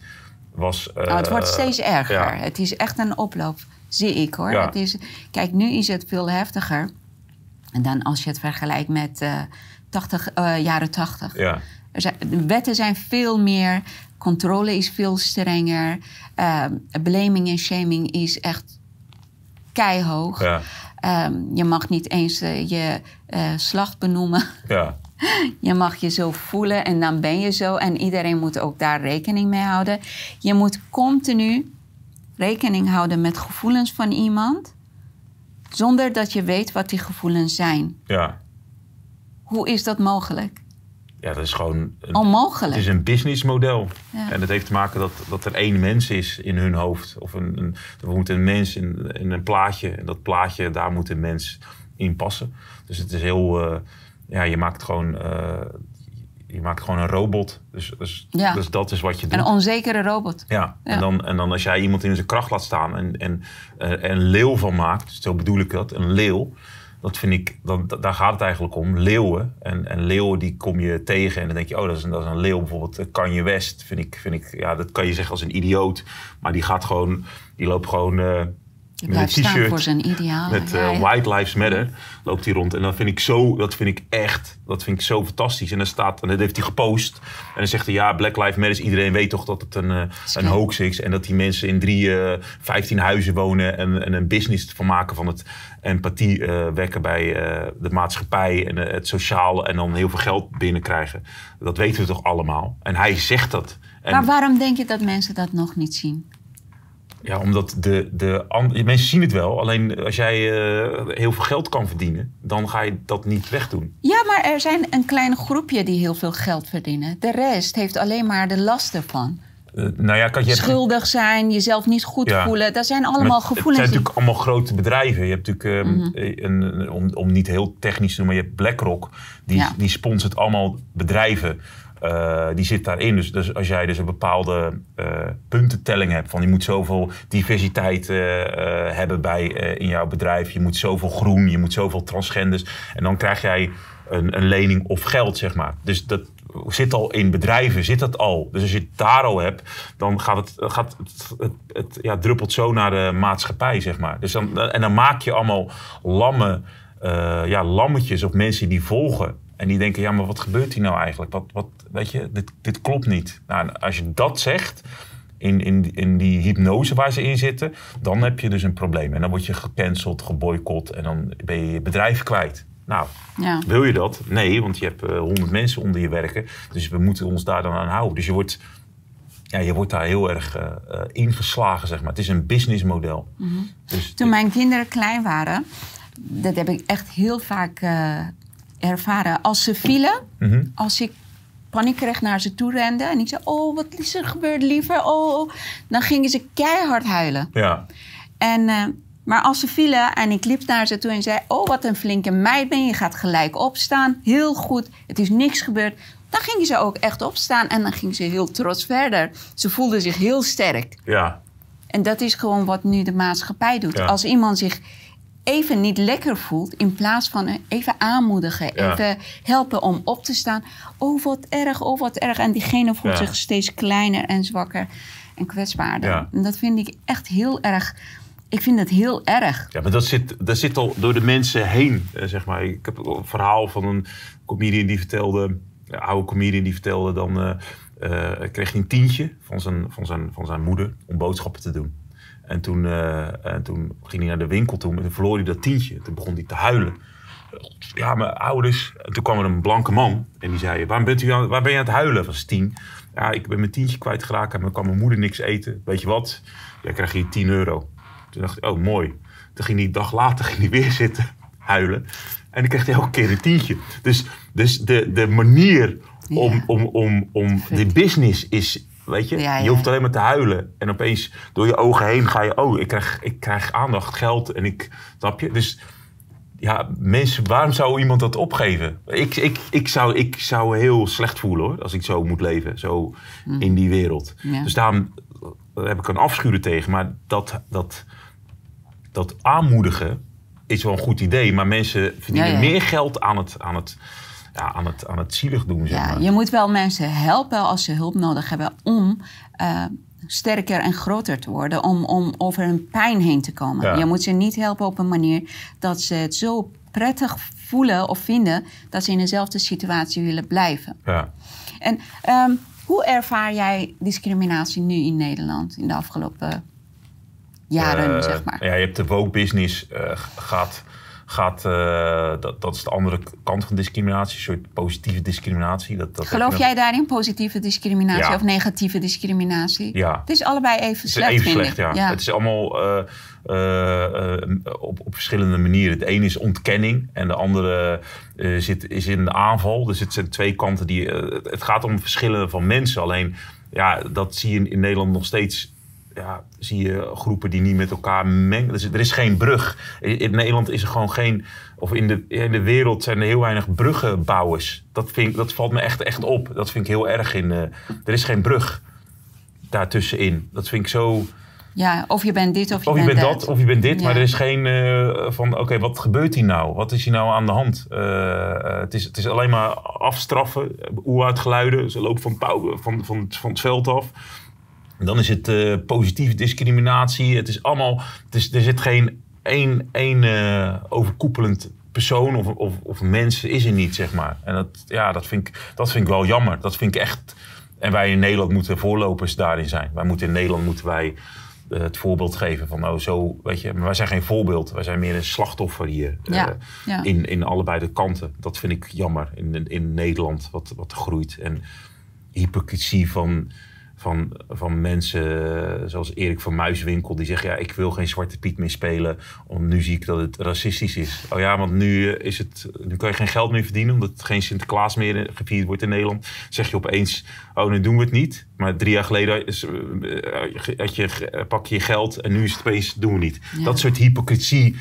C: was. eh,
B: Nou, het wordt steeds erger.
C: ja.
B: Het is echt een oploop, zie ik hoor.
C: Ja.
B: Het is, kijk, nu is het veel heftiger. En dan als je het vergelijkt met eh, 80, eh, jaren 80.
C: Ja.
B: Er zijn, de wetten zijn veel meer, controle is veel strenger, uh, blaming en shaming is echt keihog.
C: Ja.
B: Um, je mag niet eens uh, je slacht benoemen.
C: Ja.
B: Je mag je zo voelen en dan ben je zo. En iedereen moet ook daar rekening mee houden. Je moet continu rekening houden met gevoelens van iemand, zonder dat je weet wat die gevoelens zijn.
C: Ja.
B: Hoe is dat mogelijk?
C: Ja, dat is gewoon... Een,
B: Onmogelijk.
C: Het is een businessmodel.
B: Ja.
C: En dat heeft te maken dat, dat er één mens is in hun hoofd. Of een, een, er moet een mens in, in een plaatje. En dat plaatje, daar moet een mens in passen. Dus het is heel... Uh, ja, je maakt gewoon... Uh, je maakt gewoon een robot. Dus, dus,
B: Ja.
C: dus dat is wat je doet.
B: Een onzekere robot.
C: Ja,
B: Ja.
C: En, dan, en dan als jij iemand in zijn kracht laat staan en, en eh, er een leeuw van maakt, zo bedoel ik dat, een leeuw, dat vind ik, dan, da- daar gaat het eigenlijk om. Leeuwen. En, en leeuwen die kom je tegen en dan denk je, oh, dat is een, dat is een leeuw. Bijvoorbeeld eh, Kanye West, vind ik, vind ik, ja, dat kan je zeggen als een idioot. Maar die gaat gewoon, die loopt gewoon eh,
B: Je
C: met een
B: staan voor zijn ideaal.
C: Met eh,
B: ja.
C: White Lives Matter loopt hij rond. En dat vind ik zo, dat vind ik echt, dat vind ik zo fantastisch. En dan staat, en dat heeft hij gepost. En dan zegt hij, ja, Black Lives Matter, iedereen weet toch dat het een, eh, een hoax is. En dat die mensen in drie, eh 15 huizen wonen en, en een business van maken van het empathie wekken bij de maatschappij en het sociale. En dan heel veel geld binnenkrijgen. Dat weten we toch allemaal. En hij zegt dat. En,
B: Maar waarom denk je dat mensen dat nog niet zien?
C: Ja, omdat de, de mensen zien het wel. Alleen als jij eh, heel veel geld kan verdienen, dan ga je dat niet wegdoen.
B: Ja, maar er zijn een klein groepje die heel veel geld verdienen. De rest heeft alleen maar de last ervan.
C: Eh, nou ja, kijk, je hebt,
B: Schuldig zijn, jezelf niet goed
C: Ja.
B: voelen. Dat zijn allemaal
C: met- Het
B: gevoelens.
C: zijn natuurlijk allemaal grote bedrijven. Je hebt natuurlijk, ehm,
B: Mhm.
C: een, een- om, om niet heel technisch te noemen, je hebt BlackRock. Die,
B: Ja.
C: die sponsort allemaal bedrijven. Eh, die zit daarin. Dus, dus als jij dus een bepaalde eh, puntentelling hebt. Van je moet zoveel diversiteit eh, hebben bij, in jouw bedrijf. Je moet zoveel groen, je moet zoveel transgenders. En dan krijg jij een, een lening of geld, zeg maar. Dus dat zit al in bedrijven, zit dat al. Dus als je het daar al hebt, dan gaat het, gaat het, het, ja, druppelt zo naar de maatschappij, zeg maar. Dus dan, en dan maak je allemaal lamme, ja, lammetjes of mensen die volgen. En die denken, ja, maar wat gebeurt hier nou eigenlijk? Wat, wat, weet je, dit, dit klopt niet. Nou, als je dat zegt, in, in, in die hypnose waar ze in zitten, dan heb je dus een probleem. En dan word je gecanceld, geboycott en dan ben je je bedrijf kwijt. Nou,
B: Ja.
C: wil je dat? Nee, want je hebt eh, honderd mensen onder je werken. Dus we moeten ons daar dan aan houden. Dus je wordt, ja, je wordt daar heel erg eh, eh, ingeslagen, zeg maar. Het is een businessmodel. Dus
B: Toen mijn kinderen klein waren, dat heb ik echt heel vaak ervaren. Als ze vielen,
C: Mhm.
B: als ik paniek kreeg naar ze toe rende en ik zei: Oh, wat is er gebeurd, liever? Oh, oh." dan gingen ze keihard huilen.
C: Ja,
B: En, eh, maar als ze vielen en ik liep naar ze toe en zei: Oh, wat een flinke meid ben je, je gaat gelijk opstaan. Heel goed, het is niks gebeurd. Dan gingen ze ook echt opstaan en dan gingen ze heel trots verder. Ze voelden zich heel sterk.
C: ja,
B: En dat is gewoon wat nu de maatschappij doet.
C: Ja.
B: Als iemand zich even niet lekker voelt, in plaats van even aanmoedigen,
C: Ja.
B: even helpen om op te staan. Oh, wat erg, oh, wat erg. En diegene voelt
C: Ja.
B: zich steeds kleiner en zwakker en kwetsbaarder.
C: Ja.
B: En dat vind ik echt heel erg. Ik vind het heel erg.
C: ja, maar dat zit, dat zit al door de mensen heen, eh, zeg maar. Ik heb een verhaal van een comedian die vertelde... Een oude comedian die vertelde dan... eh, kreeg hij een tientje van zijn, van, zijn, van zijn moeder om boodschappen te doen. En toen, eh, en toen ging hij naar de winkel toe en toen verloor hij dat tientje. Toen begon hij te huilen. Ja, mijn ouders. En toen kwam er een blanke man en die zei: Waar, bent u aan, waar ben je aan het huilen? Dat was tien. Ja, ik ben mijn tientje kwijtgeraakt en dan kwam mijn moeder niks eten. Weet je wat? Jij krijgt hier 10 euro. Toen dacht ik: Oh, mooi. Toen ging hij een dag later ging hij weer zitten huilen. En dan kreeg hij elke keer een tientje. Dus, dus de, de manier om,
B: Ja.
C: om, om, om de business is. Weet je,
B: Ja,
C: je hoeft alleen maar te huilen. En opeens door je ogen heen ga je, oh, ik krijg, ik krijg aandacht, geld en ik, snap je? Dus ja, mensen, waarom zou iemand dat opgeven? Ik, ik, ik, zou, ik zou heel slecht voelen hoor, als ik zo moet leven, zo in die wereld.
B: Ja.
C: Dus daarom daar heb ik een afschuw tegen. Maar dat, dat, dat aanmoedigen is wel een goed idee. Maar mensen verdienen
B: Ja, ja.
C: meer geld aan het, aan het, ja, aan het, aan het zielig doen, zeg
B: Ja,
C: maar.
B: je moet wel mensen helpen als ze hulp nodig hebben om eh, sterker en groter te worden, om, om over hun pijn heen te komen.
C: Ja.
B: Je moet ze niet helpen op een manier dat ze het zo prettig voelen of vinden dat ze in dezelfde situatie willen blijven.
C: Ja.
B: En ehm, hoe ervaar jij discriminatie nu in Nederland in de afgelopen jaren,
C: Eh,
B: zeg maar?
C: Ja, je hebt de woke business eh, gaat, gaat eh, dat, dat is de andere kant van discriminatie, een soort positieve discriminatie. Dat, dat
B: Geloof jij daarin positieve discriminatie
C: Ja.
B: of negatieve discriminatie?
C: Ja.
B: Het is allebei even slecht,
C: even ja. Het is allemaal eh, eh, op, op verschillende manieren. Het ene is ontkenning en de andere zit, is in de aanval. Dus het zijn twee kanten die. het, het gaat om verschillen van mensen. Alleen, ja, dat zie je in, in Nederland nog steeds. Ja, zie je groepen die niet met elkaar mengen. Dus er is geen brug. In, Nederland is er gewoon geen. Of in de, in de wereld zijn er heel weinig bruggenbouwers. Dat, vind, ik- dat valt me echt, echt op. Dat vind ik heel erg in. eh, er is geen brug daartussenin. Dat vind ik zo.
B: Ja, of je bent dit of je
C: Of je
B: bent
C: bent
B: dat.
C: of je bent dit.
B: Ja.
C: Maar er is geen eh, van, oké, wat gebeurt hier nou? Wat is hier nou aan de hand? Eh, het, is, het is alleen maar afstraffen, oeruitgeluiden. Ze lopen van, het touw- van, van, van het veld af. Dan is het eh, positieve discriminatie. Het is allemaal, het is, er zit geen één, één eh, overkoepelend persoon of, of, of mens is er niet, zeg maar. En dat, ja, dat, vind ik, dat vind ik wel jammer. Dat vind ik echt... En wij in Nederland moeten voorlopers daarin zijn. Wij moeten in Nederland moeten wij eh, het voorbeeld geven van, oh zo, weet je. Maar wij zijn geen voorbeeld. Wij zijn meer een slachtoffer hier.
B: Ja, ja.
C: In, in allebei de kanten. Dat vind ik jammer in, in Nederland, wat, wat groeit. En hypocrisie van, van, van mensen eh, zoals Erik van Muiswinkel... die zeggen, ja, ik wil geen Zwarte Piet meer spelen... om nu zie ik dat het racistisch is. Oh ja, want nu, eh, is het, nu kan je geen geld meer verdienen... omdat geen Sinterklaas meer eh, gevierd wordt in Nederland. zeg je opeens, oh, nu doen we het niet. Maar drie jaar geleden is, had je, pak je je geld... en nu is het opeens, doen we niet.
B: Ja.
C: Dat soort hypocrisie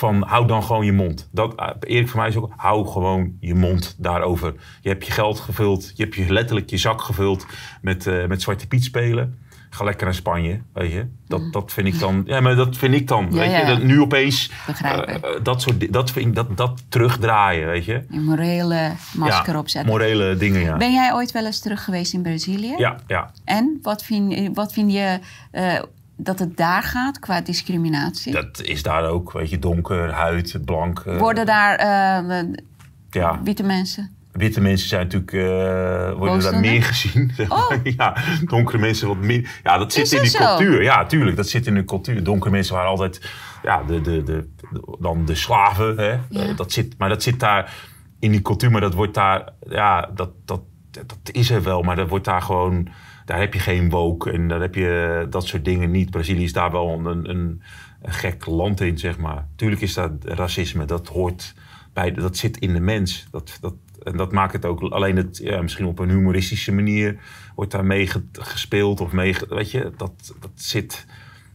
C: van hou dan gewoon je mond. Dat, eh, Erik van mij is ook, hou gewoon je mond daarover. Je hebt je geld gevuld, je hebt je letterlijk je zak gevuld met, eh, met Zwarte Piet spelen. Ga lekker naar Spanje, weet je. Dat, dat vind ik dan, ja, maar dat vind ik dan,
B: Ja,
C: weet
B: ja.
C: je. Dat nu opeens, eh, dat soort, dat vind dat, dat terugdraaien, weet je.
B: Een morele masker
C: ja,
B: opzetten.
C: morele dingen, ja.
B: Ben jij ooit wel eens terug geweest in Brazilië?
C: Ja, ja.
B: En wat vind, wat vind je eh, dat het daar gaat qua discriminatie?
C: Dat is daar ook, weet je, donker, huid, blank. eh,
B: Worden daar eh,
C: ja.
B: witte mensen?
C: Witte mensen zijn natuurlijk, eh, worden daar meer gezien. zeg maar.
B: Oh.
C: Ja, donkere mensen wat meer. Ja, dat zit
B: Is
C: in die
B: zo?
C: cultuur. Ja, tuurlijk, dat zit in de cultuur. Donkere mensen waren altijd, ja, de, de, de, de- dan de slaven. Hè?
B: Ja.
C: Dat zit, maar dat zit daar in die cultuur. Maar dat wordt daar, ja, dat, dat, dat is er wel. Maar dat wordt daar gewoon, daar heb je geen woke. En daar heb je dat soort dingen niet. Brazilië is daar wel een, een, een gek land in, zeg maar. Tuurlijk is dat racisme. Dat hoort bij, dat zit in de mens. Dat, dat, en dat maakt het ook alleen het, ja, misschien op een humoristische manier wordt daar mee ge- gespeeld of mee, weet je, dat, dat zit.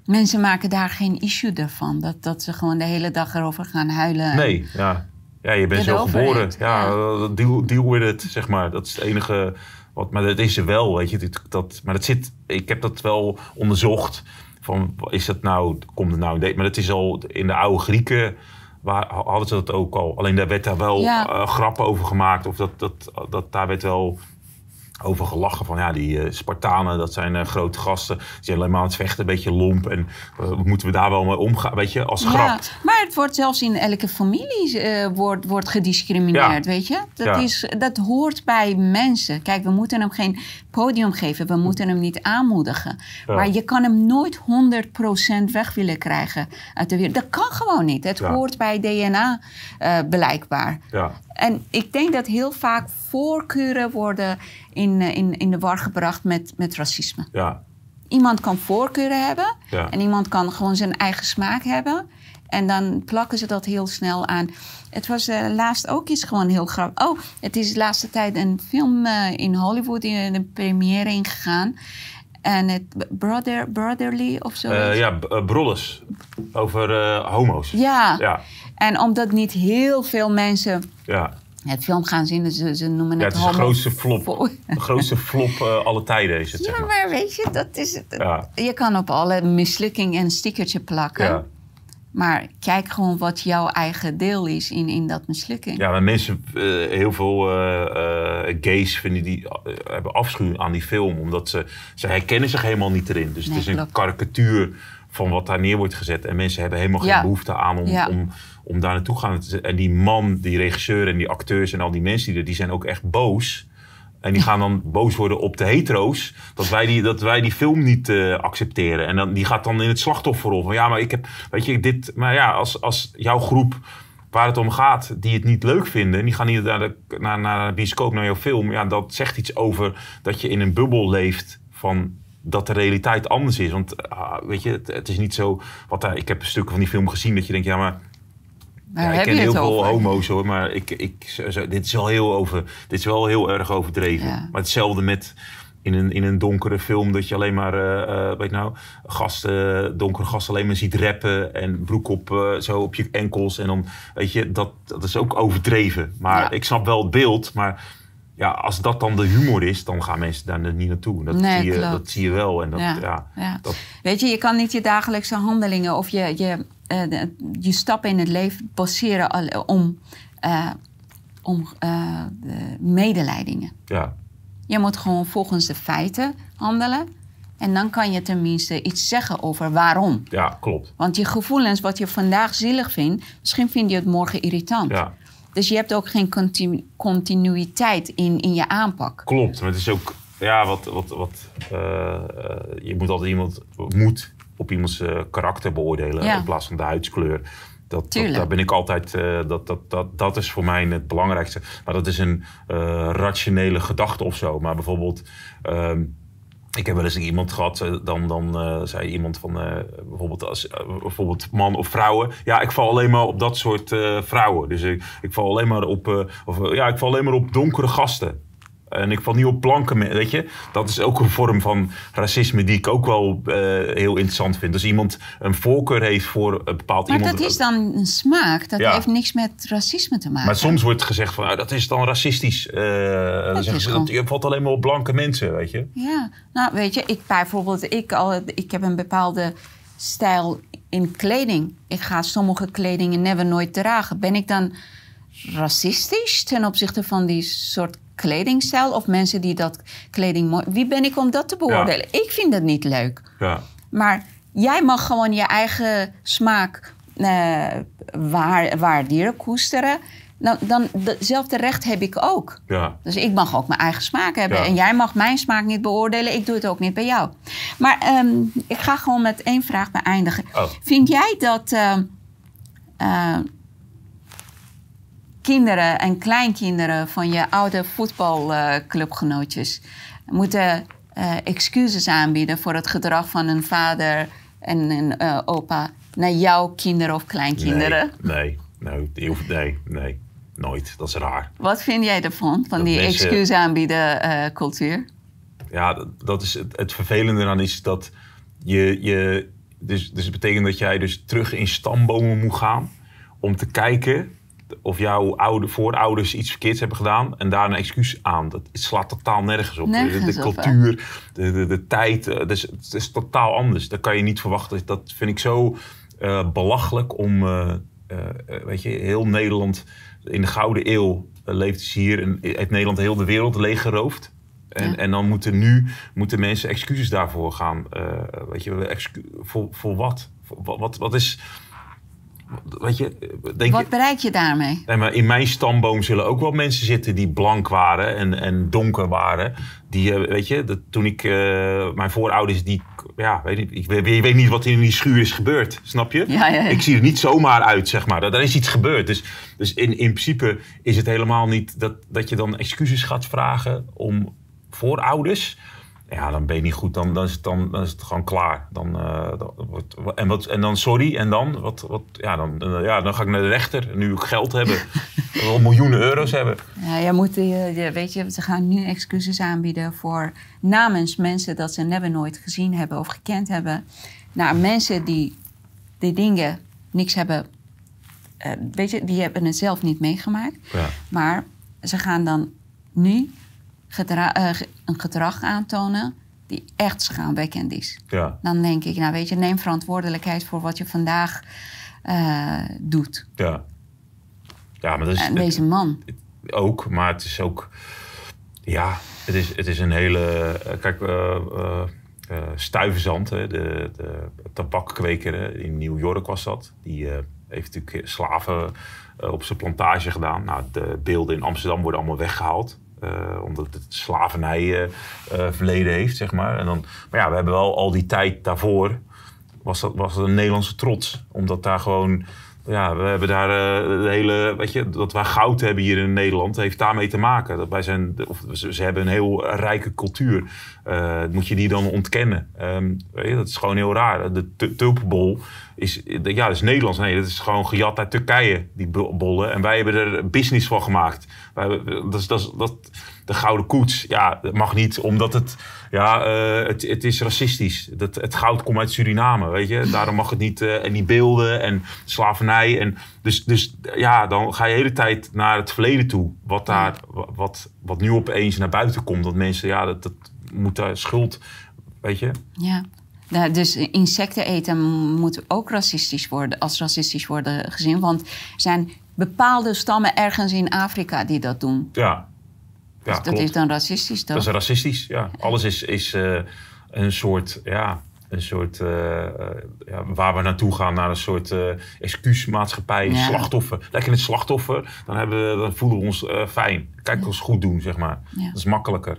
B: Mensen maken daar geen issue ervan. Dat, dat ze gewoon de hele dag erover gaan huilen.
C: Nee, ja. Ja, je bent zo geboren. Ja,
B: ja.
C: deal, deal with it, zeg maar. Dat is het enige wat, maar dat is er wel, weet je. Dat, maar dat zit, ik heb dat wel onderzocht. Van, is dat nou, komt het nou in deze, maar dat is al in de oude Grieken, waar, hadden ze dat ook al. Alleen daar werd daar wel
B: Ja.
C: eh, grappen over gemaakt. Of dat, dat, dat, daar werd wel over gelachen van ja, die eh, Spartanen, dat zijn eh, grote gasten. Die zijn alleen maar aan het vechten, een beetje lomp. En eh, moeten we daar wel mee omgaan, weet je, als
B: Ja,
C: grap.
B: maar het wordt zelfs in elke familie wordt, wordt gediscrimineerd,
C: Ja.
B: weet je? Dat,
C: Ja.
B: is, dat hoort bij mensen. Kijk, we moeten hem geen podium geven. We moeten hem niet aanmoedigen.
C: Ja.
B: Maar je kan hem nooit 100% weg willen krijgen uit de wereld. Dat kan gewoon niet. Het
C: Ja.
B: hoort bij DNA eh, blijkbaar.
C: Ja.
B: En ik denk dat heel vaak voorkeuren worden in, eh, in, in de war gebracht met, met racisme.
C: Ja,
B: Iemand kan voorkeuren hebben en iemand kan gewoon zijn eigen smaak hebben. En dan plakken ze dat heel snel aan. Het was eh, laatst ook iets gewoon heel grappig. Oh, het is de laatste tijd een film eh, in Hollywood in de première ingegaan. En het Brother, Brotherly of zo.
C: Eh, ja, b- Brolles. Over homo's.
B: ja.
C: Ja,
B: En omdat niet heel veel mensen
C: ja.
B: het film gaan zien, dus ze, ze noemen
C: ja
B: het
C: het is de grootste flop. De grootste flop eh, alle tijden is het, zeg
B: Ja,
C: maar.
B: maar weet je, dat is het.
C: Ja.
B: Je kan op alle mislukking een stickertje plakken. Maar kijk gewoon wat jouw eigen deel is in, in dat mislukking.
C: ja, maar mensen, eh, heel veel eh, eh, gays vinden die, hebben afschuw aan die film. Omdat ze, ze herkennen zich helemaal niet erin. Dus
B: Nee,
C: het is een karikatuur van wat daar neer wordt gezet. En mensen hebben helemaal geen
B: Ja.
C: behoefte aan om,
B: Ja.
C: om, om daar naartoe te gaan. En die man, die regisseur en die acteurs en al die mensen die er, die zijn ook echt boos. En die gaan dan boos worden op de hetero's. Dat wij die, dat wij die film niet eh, accepteren. En dan, die gaat dan in het slachtofferrol. Van ja, maar ik heb, weet je, dit. Maar ja, als, als jouw groep waar het om gaat, die het niet leuk vinden. En die gaan niet naar de, naar, naar de bioscoop, naar jouw film. Ja, dat zegt iets over dat je in een bubbel leeft van dat de realiteit anders is. Want ah, weet je, het, het is niet zo. Wat daar, ik heb stukken van die film gezien dat je denkt, ja, maar ja, ik
B: heb
C: ken heel
B: het
C: veel
B: over?
C: homo's hoor, maar ik, ik, zo- dit, is wel heel over, dit is wel heel erg overdreven.
B: Ja.
C: Maar hetzelfde met in een, in een donkere film dat je alleen maar, eh, weet nou, gasten, donkere gasten alleen maar ziet rappen en broek op, eh, zo op je enkels. En dan, weet je, dat, dat is ook overdreven. Maar
B: Ja.
C: ik snap wel het beeld, maar ja, als dat dan de humor is, dan gaan mensen daar niet naartoe. Dat,
B: Nee,
C: zie, je,
B: klopt.
C: dat zie je wel. En dat, ja.
B: Ja,
C: dat,
B: Weet je, je kan niet je dagelijkse handelingen of je, je, de- je stappen in het leven baseren al- om, eh, om eh, de medeleidingen.
C: ja,
B: Je moet gewoon volgens de feiten handelen. En dan kan je tenminste iets zeggen over waarom.
C: ja, klopt.
B: Want je gevoelens, wat je vandaag zielig vindt, misschien vind je het morgen irritant.
C: Ja.
B: Dus je hebt ook geen continu- continuïteit in, in je aanpak.
C: Klopt, maar het is ook, ja, wat, wat, wat eh, eh, je moet altijd iemand, moet op iemands eh, karakter beoordelen
B: Ja.
C: in plaats van de huidskleur. Dat, dat, daar ben ik altijd, eh, dat, dat, dat, dat is voor mij het belangrijkste. Maar dat is een eh, rationele gedachte of zo. Maar bijvoorbeeld, ehm, ik heb wel eens iemand gehad, eh, dan, dan zei iemand van bijvoorbeeld, als, bijvoorbeeld man of vrouwen. Ja, ik val alleen maar op dat soort vrouwen. Dus ik, ik val alleen maar op, of, ja, ik val alleen maar op donkere gasten. En ik val niet op blanke mensen, weet je. Dat is ook een vorm van racisme die ik ook wel eh, heel interessant vind. Als iemand een voorkeur heeft voor een bepaald
B: Maar
C: iemand.
B: dat is dan een smaak. Dat
C: Ja.
B: heeft niks met racisme te maken.
C: Maar soms wordt gezegd van, ah, dat is dan racistisch. Eh, dan
B: is
C: zeggen ze,
B: gewoon-
C: dat, je valt alleen maar op blanke mensen, weet je.
B: Ja, nou weet je, ik bijvoorbeeld, ik, al, ik heb een bepaalde stijl in kleding. Ik ga sommige kledingen never nooit dragen. Ben ik dan racistisch ten opzichte van die soort kledingstijl? Of mensen die dat kleding mooi... Wie ben ik om dat te beoordelen? Ik vind dat niet leuk.
C: Ja,
B: Maar jij mag gewoon je eigen smaak eh, waar, waarderen, koesteren. Dan, dan hetzelfde recht heb ik ook.
C: ja.
B: Dus ik mag ook mijn eigen smaak hebben. En jij mag mijn smaak niet beoordelen. Ik doe het ook niet bij jou. Maar ehm, ik ga gewoon met één vraag beëindigen.
C: Oh.
B: Vind jij dat ehm, eh, kinderen en kleinkinderen van je oude voetbalclubgenootjes moeten eh, excuses aanbieden voor het gedrag van een vader en een eh, opa naar jouw kinderen of kleinkinderen?
C: Nee, nee, nee, nee, nee, nooit. Dat is raar.
B: Wat vind jij ervan, van
C: Dat
B: die
C: mensen-
B: excuus aanbieden eh, cultuur?
C: Ja, dat- is het, het vervelende eraan is dat je, je dus, dus het betekent dat jij dus terug in stambomen moet gaan om te kijken of jouw oude, voorouders iets verkeerds hebben gedaan en daar een excuus aan. Dat het slaat totaal nergens op.
B: Nergens
C: de, cultuur, de, de, de tijd, eh, dus, het is totaal anders. Dat kan je niet verwachten. Dat vind ik zo eh, belachelijk om, eh, weet je, heel Nederland in de Gouden Eeuw leeft ze hier en heeft Nederland heel de wereld leeggeroofd. En,
B: Ja.
C: en dan moeten nu moeten mensen excuses daarvoor gaan. weet je, voor, voor wat? Voor, wat, wat? Wat is. Weet je, denk
B: Wat
C: je.
B: bereik je daarmee?
C: Nee, maar in mijn stamboom zullen ook wel mensen zitten die blank waren en, en donker waren. Die, eh, weet je, dat, toen ik, eh, mijn voorouders, die, ja, weet ik, ik weet, je weet niet wat in die schuur is gebeurd, snap je?
B: Ja, ja, ja.
C: Ik zie er niet zomaar uit, zeg maar. Er is iets gebeurd. Dus, dus in, in principe is het helemaal niet dat, dat je dan excuses gaat vragen om voorouders. Ja, dan ben je niet goed. Dan, dan, is, het, dan, dan is het gewoon klaar. Dan, eh, dan wordt, en, wat, en dan sorry. En dan? Wat, wat, ja, dan, ja, dan ga ik naar de rechter. Nu ik geld hebben. wel miljoenen euro's hebben.
B: Ja, jij moet, eh, je, weet je, ze gaan nu excuses aanbieden voor namens mensen dat ze never nooit gezien hebben of gekend hebben. Naar mensen die die dingen niks hebben, eh, weet je, die hebben het zelf niet meegemaakt.
C: Ja.
B: Maar ze gaan dan nu gedra- eh, een gedrag aantonen die echt schaamwekkend is.
C: Ja,
B: Dan denk ik, nou weet je, neem verantwoordelijkheid voor wat je vandaag eh, doet.
C: ja. Ja, maar dat is
B: En deze man.
C: ook. Maar het is ook... Ja, het is, het is een hele... eh, Kijk, eh Stuyvesant, hè, de, de tabakkweker hè, in New York was dat. Die heeft natuurlijk slaven op zijn plantage gedaan. Nou, de beelden in Amsterdam worden allemaal weggehaald. Eh, omdat het slavernij eh, eh, verleden heeft, zeg maar. En dan, maar ja, we hebben wel al die tijd daarvoor... was dat, was dat een Nederlandse trots. Omdat daar gewoon... Ja, we hebben daar eh, de hele... Weet je, dat wij goud hebben hier in Nederland... heeft daarmee te maken. Dat wij zijn, of, ze, hebben een heel rijke cultuur. Eh, moet je die dan ontkennen? Ehm, weet je, dat is gewoon heel raar. De tu- tulpenbol is, ja, dat is Nederlands. Nee, dat is gewoon gejat uit Turkije, die bo- bollen. En wij hebben er business van gemaakt. Wij dat is, dat dat, de gouden koets, ja, dat mag niet, omdat het, ja, eh, het, het is racistisch. Dat, het goud komt uit Suriname, weet je. Daarom mag het niet, eh, en die beelden en slavernij. En dus, dus ja, dan ga je de hele tijd naar het verleden toe. Wat, daar, wat, wat nu opeens naar buiten komt. Dat mensen, ja, dat, dat moet daar schuld, weet je.
B: Ja. Nou, dus insecten eten moet ook racistisch worden, als racistisch worden gezien. Want er zijn bepaalde stammen ergens in Afrika die dat doen.
C: Ja, ja
B: Dus dat
C: klopt.
B: is dan racistisch, toch?
C: Dat is racistisch, ja. Alles is, is eh, een soort, ja, een soort eh, eh, ja, waar we naartoe gaan, naar een soort excuusmaatschappij,
B: Ja.
C: slachtoffer. Lekker in het slachtoffer, dan, hebben we, dan voelen we ons fijn. Kijk, ons goed doen, zeg maar. Dat is makkelijker.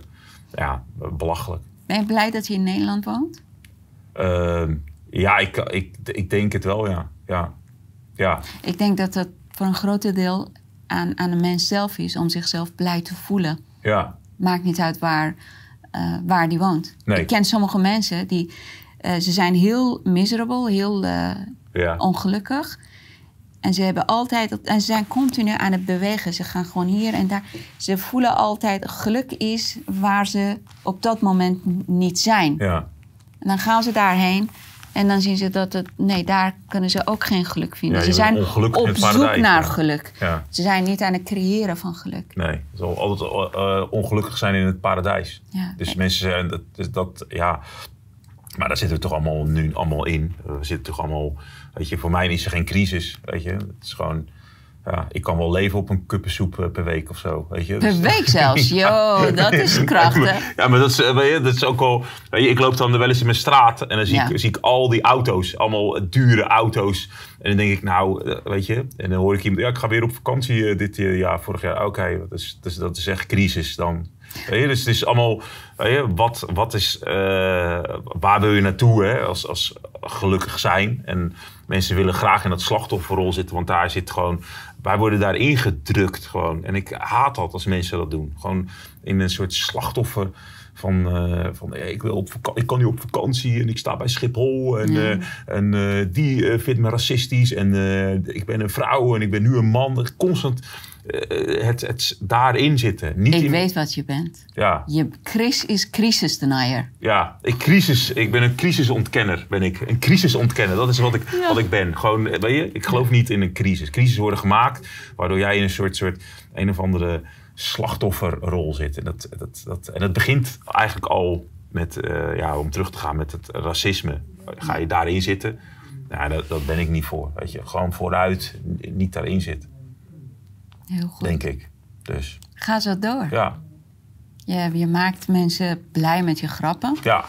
C: Ja, belachelijk.
B: Ben je blij dat je in Nederland woont?
C: Ehm, ja, ik, ik, ik denk het wel, ja. Ja, ja.
B: Ik denk dat dat voor een groot deel aan, aan de mens zelf is om zichzelf blij te voelen.
C: Ja.
B: Maakt niet uit waar, eh, waar die woont.
C: Nee.
B: Ik ken sommige mensen die eh, ze zijn heel miserable, heel eh,
C: ja.
B: ongelukkig. En ze hebben altijd, en ze zijn continu aan het bewegen. Ze gaan gewoon hier en daar. Ze voelen altijd, geluk is waar ze op dat moment niet zijn.
C: ja.
B: En dan gaan ze daarheen. En dan zien ze dat het, nee, daar kunnen ze ook geen geluk vinden.
C: Ja,
B: ze zijn op zoek
C: paradijs,
B: naar
C: ja.
B: geluk.
C: ja.
B: Ze zijn niet aan het creëren van geluk.
C: Nee, het zal altijd eh, ongelukkig zijn in het paradijs.
B: Ja.
C: Dus mensen zijn, dat, dus dat, ja. Maar daar zitten we toch allemaal nu allemaal in. We zitten toch allemaal, weet je, voor mij is er geen crisis, weet je. Het is gewoon, ja, ik kan wel leven op een kuppensoep eh, per week of zo, weet je.
B: Per
C: Dus-
B: week zelfs. Jo, dat is krachtig.
C: Ja, maar dat is, eh, weet je, dat is ook al. Weet je, ik loop dan wel eens in mijn straat en dan zie,
B: Ja.
C: ik, zie ik al die auto's, allemaal dure auto's. En dan denk ik, nou, eh, weet je, en dan hoor ik iemand, ja, ik ga weer op vakantie dit jaar, vorig jaar. Oké, dat, is, dat echt crisis dan. Weet je, dus het is allemaal, weet je, wat, wat is, waar wil je naartoe hè, als, als gelukkig zijn? En mensen willen graag in dat slachtofferrol zitten, want daar zit gewoon, wij worden daarin gedrukt gewoon. En ik haat dat als mensen dat doen. Gewoon in een soort slachtoffer van, eh, van ik, wil op ik kan nu op vakantie en ik sta bij Schiphol en, eh, en eh, die vindt me racistisch en ik ben een vrouw en ik ben nu een man. Constant het, het daarin zitten. Niet
B: Ik
C: in,
B: weet wat je bent.
C: Ja,
B: Je Chris is crisis denier.
C: ja, ik, crisis, ik ben een crisisontkenner. Ben ik. Een crisisontkenner, dat is wat ik,
B: Ja.
C: wat ik ben. Gewoon, eh, weet je, ik geloof niet in een crisis. Crisis worden gemaakt waardoor jij in een soort, soort een of andere slachtofferrol zit. En dat, dat, dat, en dat begint eigenlijk al met, eh, ja, om terug te gaan met het racisme. Ga je daarin zitten? Ja, dat, dat ben ik niet voor. Weet je, gewoon vooruit, niet daarin zitten,
B: Heel goed.
C: denk ik. Dus
B: Ga zo door.
C: ja,
B: Je, je maakt mensen blij met je grappen.
C: ja.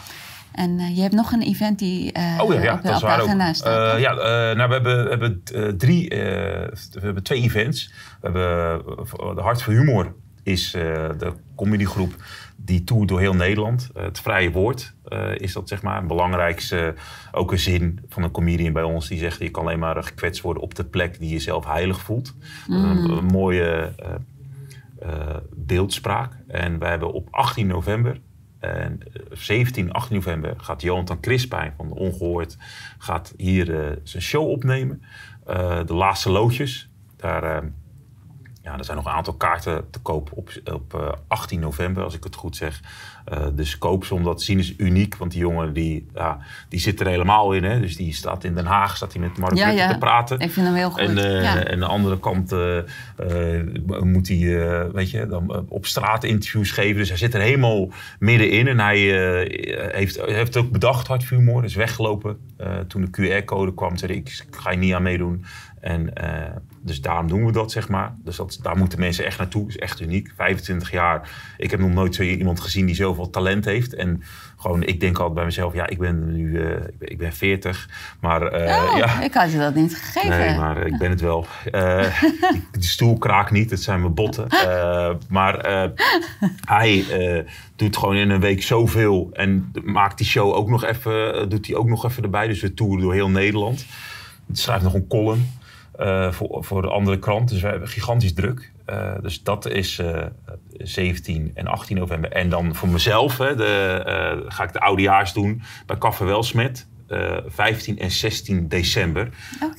B: En eh, je hebt nog een event die eh,
C: Oh ja, ja
B: op,
C: dat
B: op de agenda staat.
C: Eh, ja, nou, we hebben, we hebben drie, we hebben twee events. We hebben de Hart voor Humor is de comedygroep die toert door heel Nederland. Het vrije woord eh, is dat zeg maar. Een belangrijkste, ook een zin van een comedian bij ons die zegt je kan alleen maar gekwetst worden op de plek die je zelf heilig voelt. Is Een, een mooie eh, eh, beeldspraak. En wij hebben op 18 november en eh, 17, 18 november gaat Jonathan Crispijn van Ongehoord gaat hier eh, zijn show opnemen. Eh, de laatste loodjes. Daar, eh, ja, er zijn nog een aantal kaarten te koop op, op eh, 18 november, als ik het goed zeg. Eh, dus koop ze, omdat zien is uniek. Want die jongen die, ja, die zit er helemaal in. Hè? Dus die staat in Den Haag, staat hij met Mark
B: Ja,
C: Rutte
B: ja.
C: te praten.
B: Ik vind hem heel goed.
C: En, eh,
B: ja.
C: en aan de andere kant eh, moet hij, weet je, dan op straat interviews geven. Dus hij zit er helemaal middenin. En hij heeft, heeft ook bedacht, humor, is weggelopen. Toen de QR-code kwam, zei ik ga je niet aan meedoen. En dus daarom doen we dat, zeg maar. Dus dat, daar moeten mensen echt naartoe. Dat is echt uniek. 25 jaar. Ik heb nog nooit zo iemand gezien die zoveel talent heeft. En gewoon, ik denk altijd bij mezelf, ja, ik ben nu, eh, ik, ben, ik ben 40. Maar eh,
B: Oh,
C: ja.
B: ik had je dat niet gegeven.
C: Nee, maar ik ben het wel. Eh, die stoel kraakt niet, het zijn mijn botten. Eh, maar eh, hij eh, doet gewoon in een week zoveel. En maakt die show ook nog even, eh, doet hij ook nog even erbij. Dus we toeren door heel Nederland. Schrijft nog een column eh, voor, voor de andere krant. Dus we hebben gigantisch druk. Eh, dus dat is eh, 17 en 18 november. En dan voor mezelf hè, de, eh, ga ik de oudejaars doen bij Café Welsmet. Eh 15 en 16 december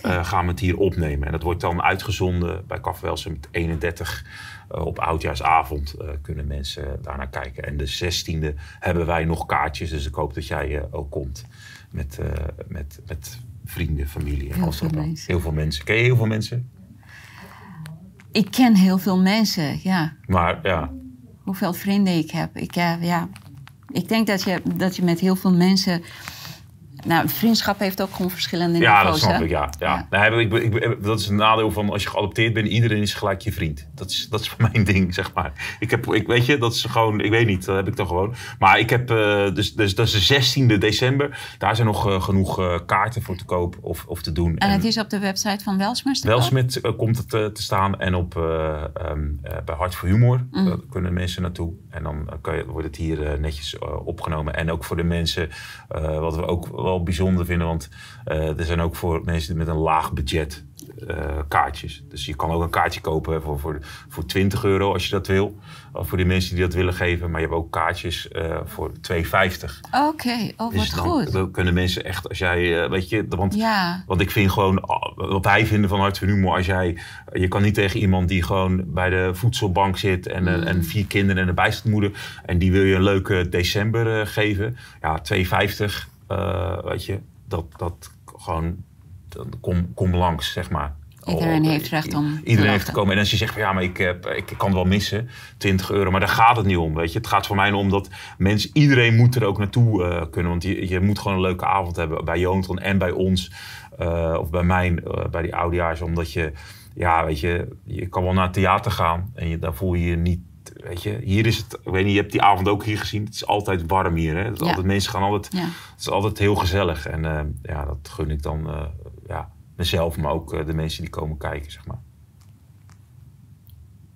C: eh, gaan we het hier opnemen. En dat wordt dan uitgezonden bij Café Welsmet 31 eh, op oudjaarsavond eh, kunnen mensen daarnaar kijken. En de 16e hebben wij nog kaartjes. Dus ik hoop dat jij eh, ook komt met, eh, met, met vrienden, familie. aan.
B: mensen.
C: Heel veel mensen. Ken je heel veel mensen?
B: Ik ken heel veel mensen, ja.
C: Maar ja,
B: Hoeveel vrienden ik heb. Ik, eh, ja, ik denk dat je, dat je met heel veel mensen... Nou, vriendschap heeft ook gewoon verschillende
C: ja dat
B: niveaus.
C: snap
B: hè?
C: ik. Ja, ja. Nee, ik, ik, ik- dat is een nadeel van als je geadopteerd bent. Iedereen is gelijk je vriend. Dat is, dat is mijn ding, zeg maar. Ik heb, ik, weet je, dat is gewoon, ik weet niet, dat heb ik dan gewoon. Maar ik heb, eh, dus, dus dat is de 16e december. Daar zijn nog eh, genoeg eh, kaarten voor te koop of, of te doen.
B: En het is op de website van Welsmers te?
C: Welsmit eh, komt het eh, te staan en op, eh, ehm, eh, bij Hart voor Humor
B: Mm.
C: Daar kunnen mensen naartoe. En dan kan je, wordt het hier eh, netjes eh, opgenomen. En ook voor de mensen, eh, wat we ook wel bijzonder vinden, want er zijn ook voor mensen met een laag budget eh, kaartjes. Dus je kan ook een kaartje kopen voor, voor, voor 20 euro als je dat wil. Of voor de mensen die dat willen geven. Maar je hebt ook kaartjes eh, voor 2,50.
B: Oké, oh, wat
C: Dus dan,
B: goed.
C: dan kunnen mensen echt, als jij, eh, weet je, want
B: Ja,
C: want ik vind gewoon, ah, wat wij vinden van Hart voor Humor, als jij, je kan niet tegen iemand die gewoon bij de voedselbank zit en, en vier kinderen en een bijstandmoeder, en die wil je een leuke december geven. Ja, 2,50, eh, weet je, dat, dat gewoon, dan kom, kom langs, zeg maar.
B: Iedereen
C: Oh,
B: heeft recht om te
C: Iedereen heeft te komen. En als je zegt van ja, maar ik, heb, ik kan het wel missen, 20 euro. Maar daar gaat het niet om, weet je. Het gaat voor mij om dat mensen, iedereen moet er ook naartoe eh, kunnen. Want je, je moet gewoon een leuke avond hebben bij Jonathan en bij ons. eh, of bij mij, eh, bij die oudejaars. Omdat je, ja, weet je, je kan wel naar het theater gaan. En je, daar voel je je niet, weet je. Hier is het, ik weet niet, je hebt die avond ook hier gezien. Het is altijd warm hier, hè. Het is
B: Ja.
C: altijd, mensen gaan altijd,
B: ja.
C: het is altijd heel gezellig. En eh, ja, dat gun ik dan, eh, mezelf, maar ook eh, de mensen die komen kijken, zeg maar.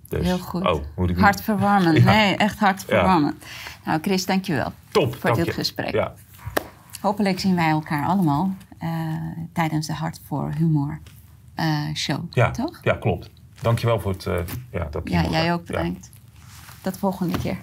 C: Dus,
B: Heel goed.
C: Oh, moet ik niet-
B: Hartverwarmend.
C: Ja.
B: Nee, echt hartverwarmend. Nou, Chris, dankjewel
C: Top,
B: voor dit gesprek.
C: Ja,
B: Hopelijk zien wij elkaar allemaal eh, tijdens de Hart voor Humor eh, show.
C: ja,
B: Toch?
C: ja, klopt. Dankjewel voor het... eh, ja, dat
B: Ja, jij ook bedankt. Tot volgende keer.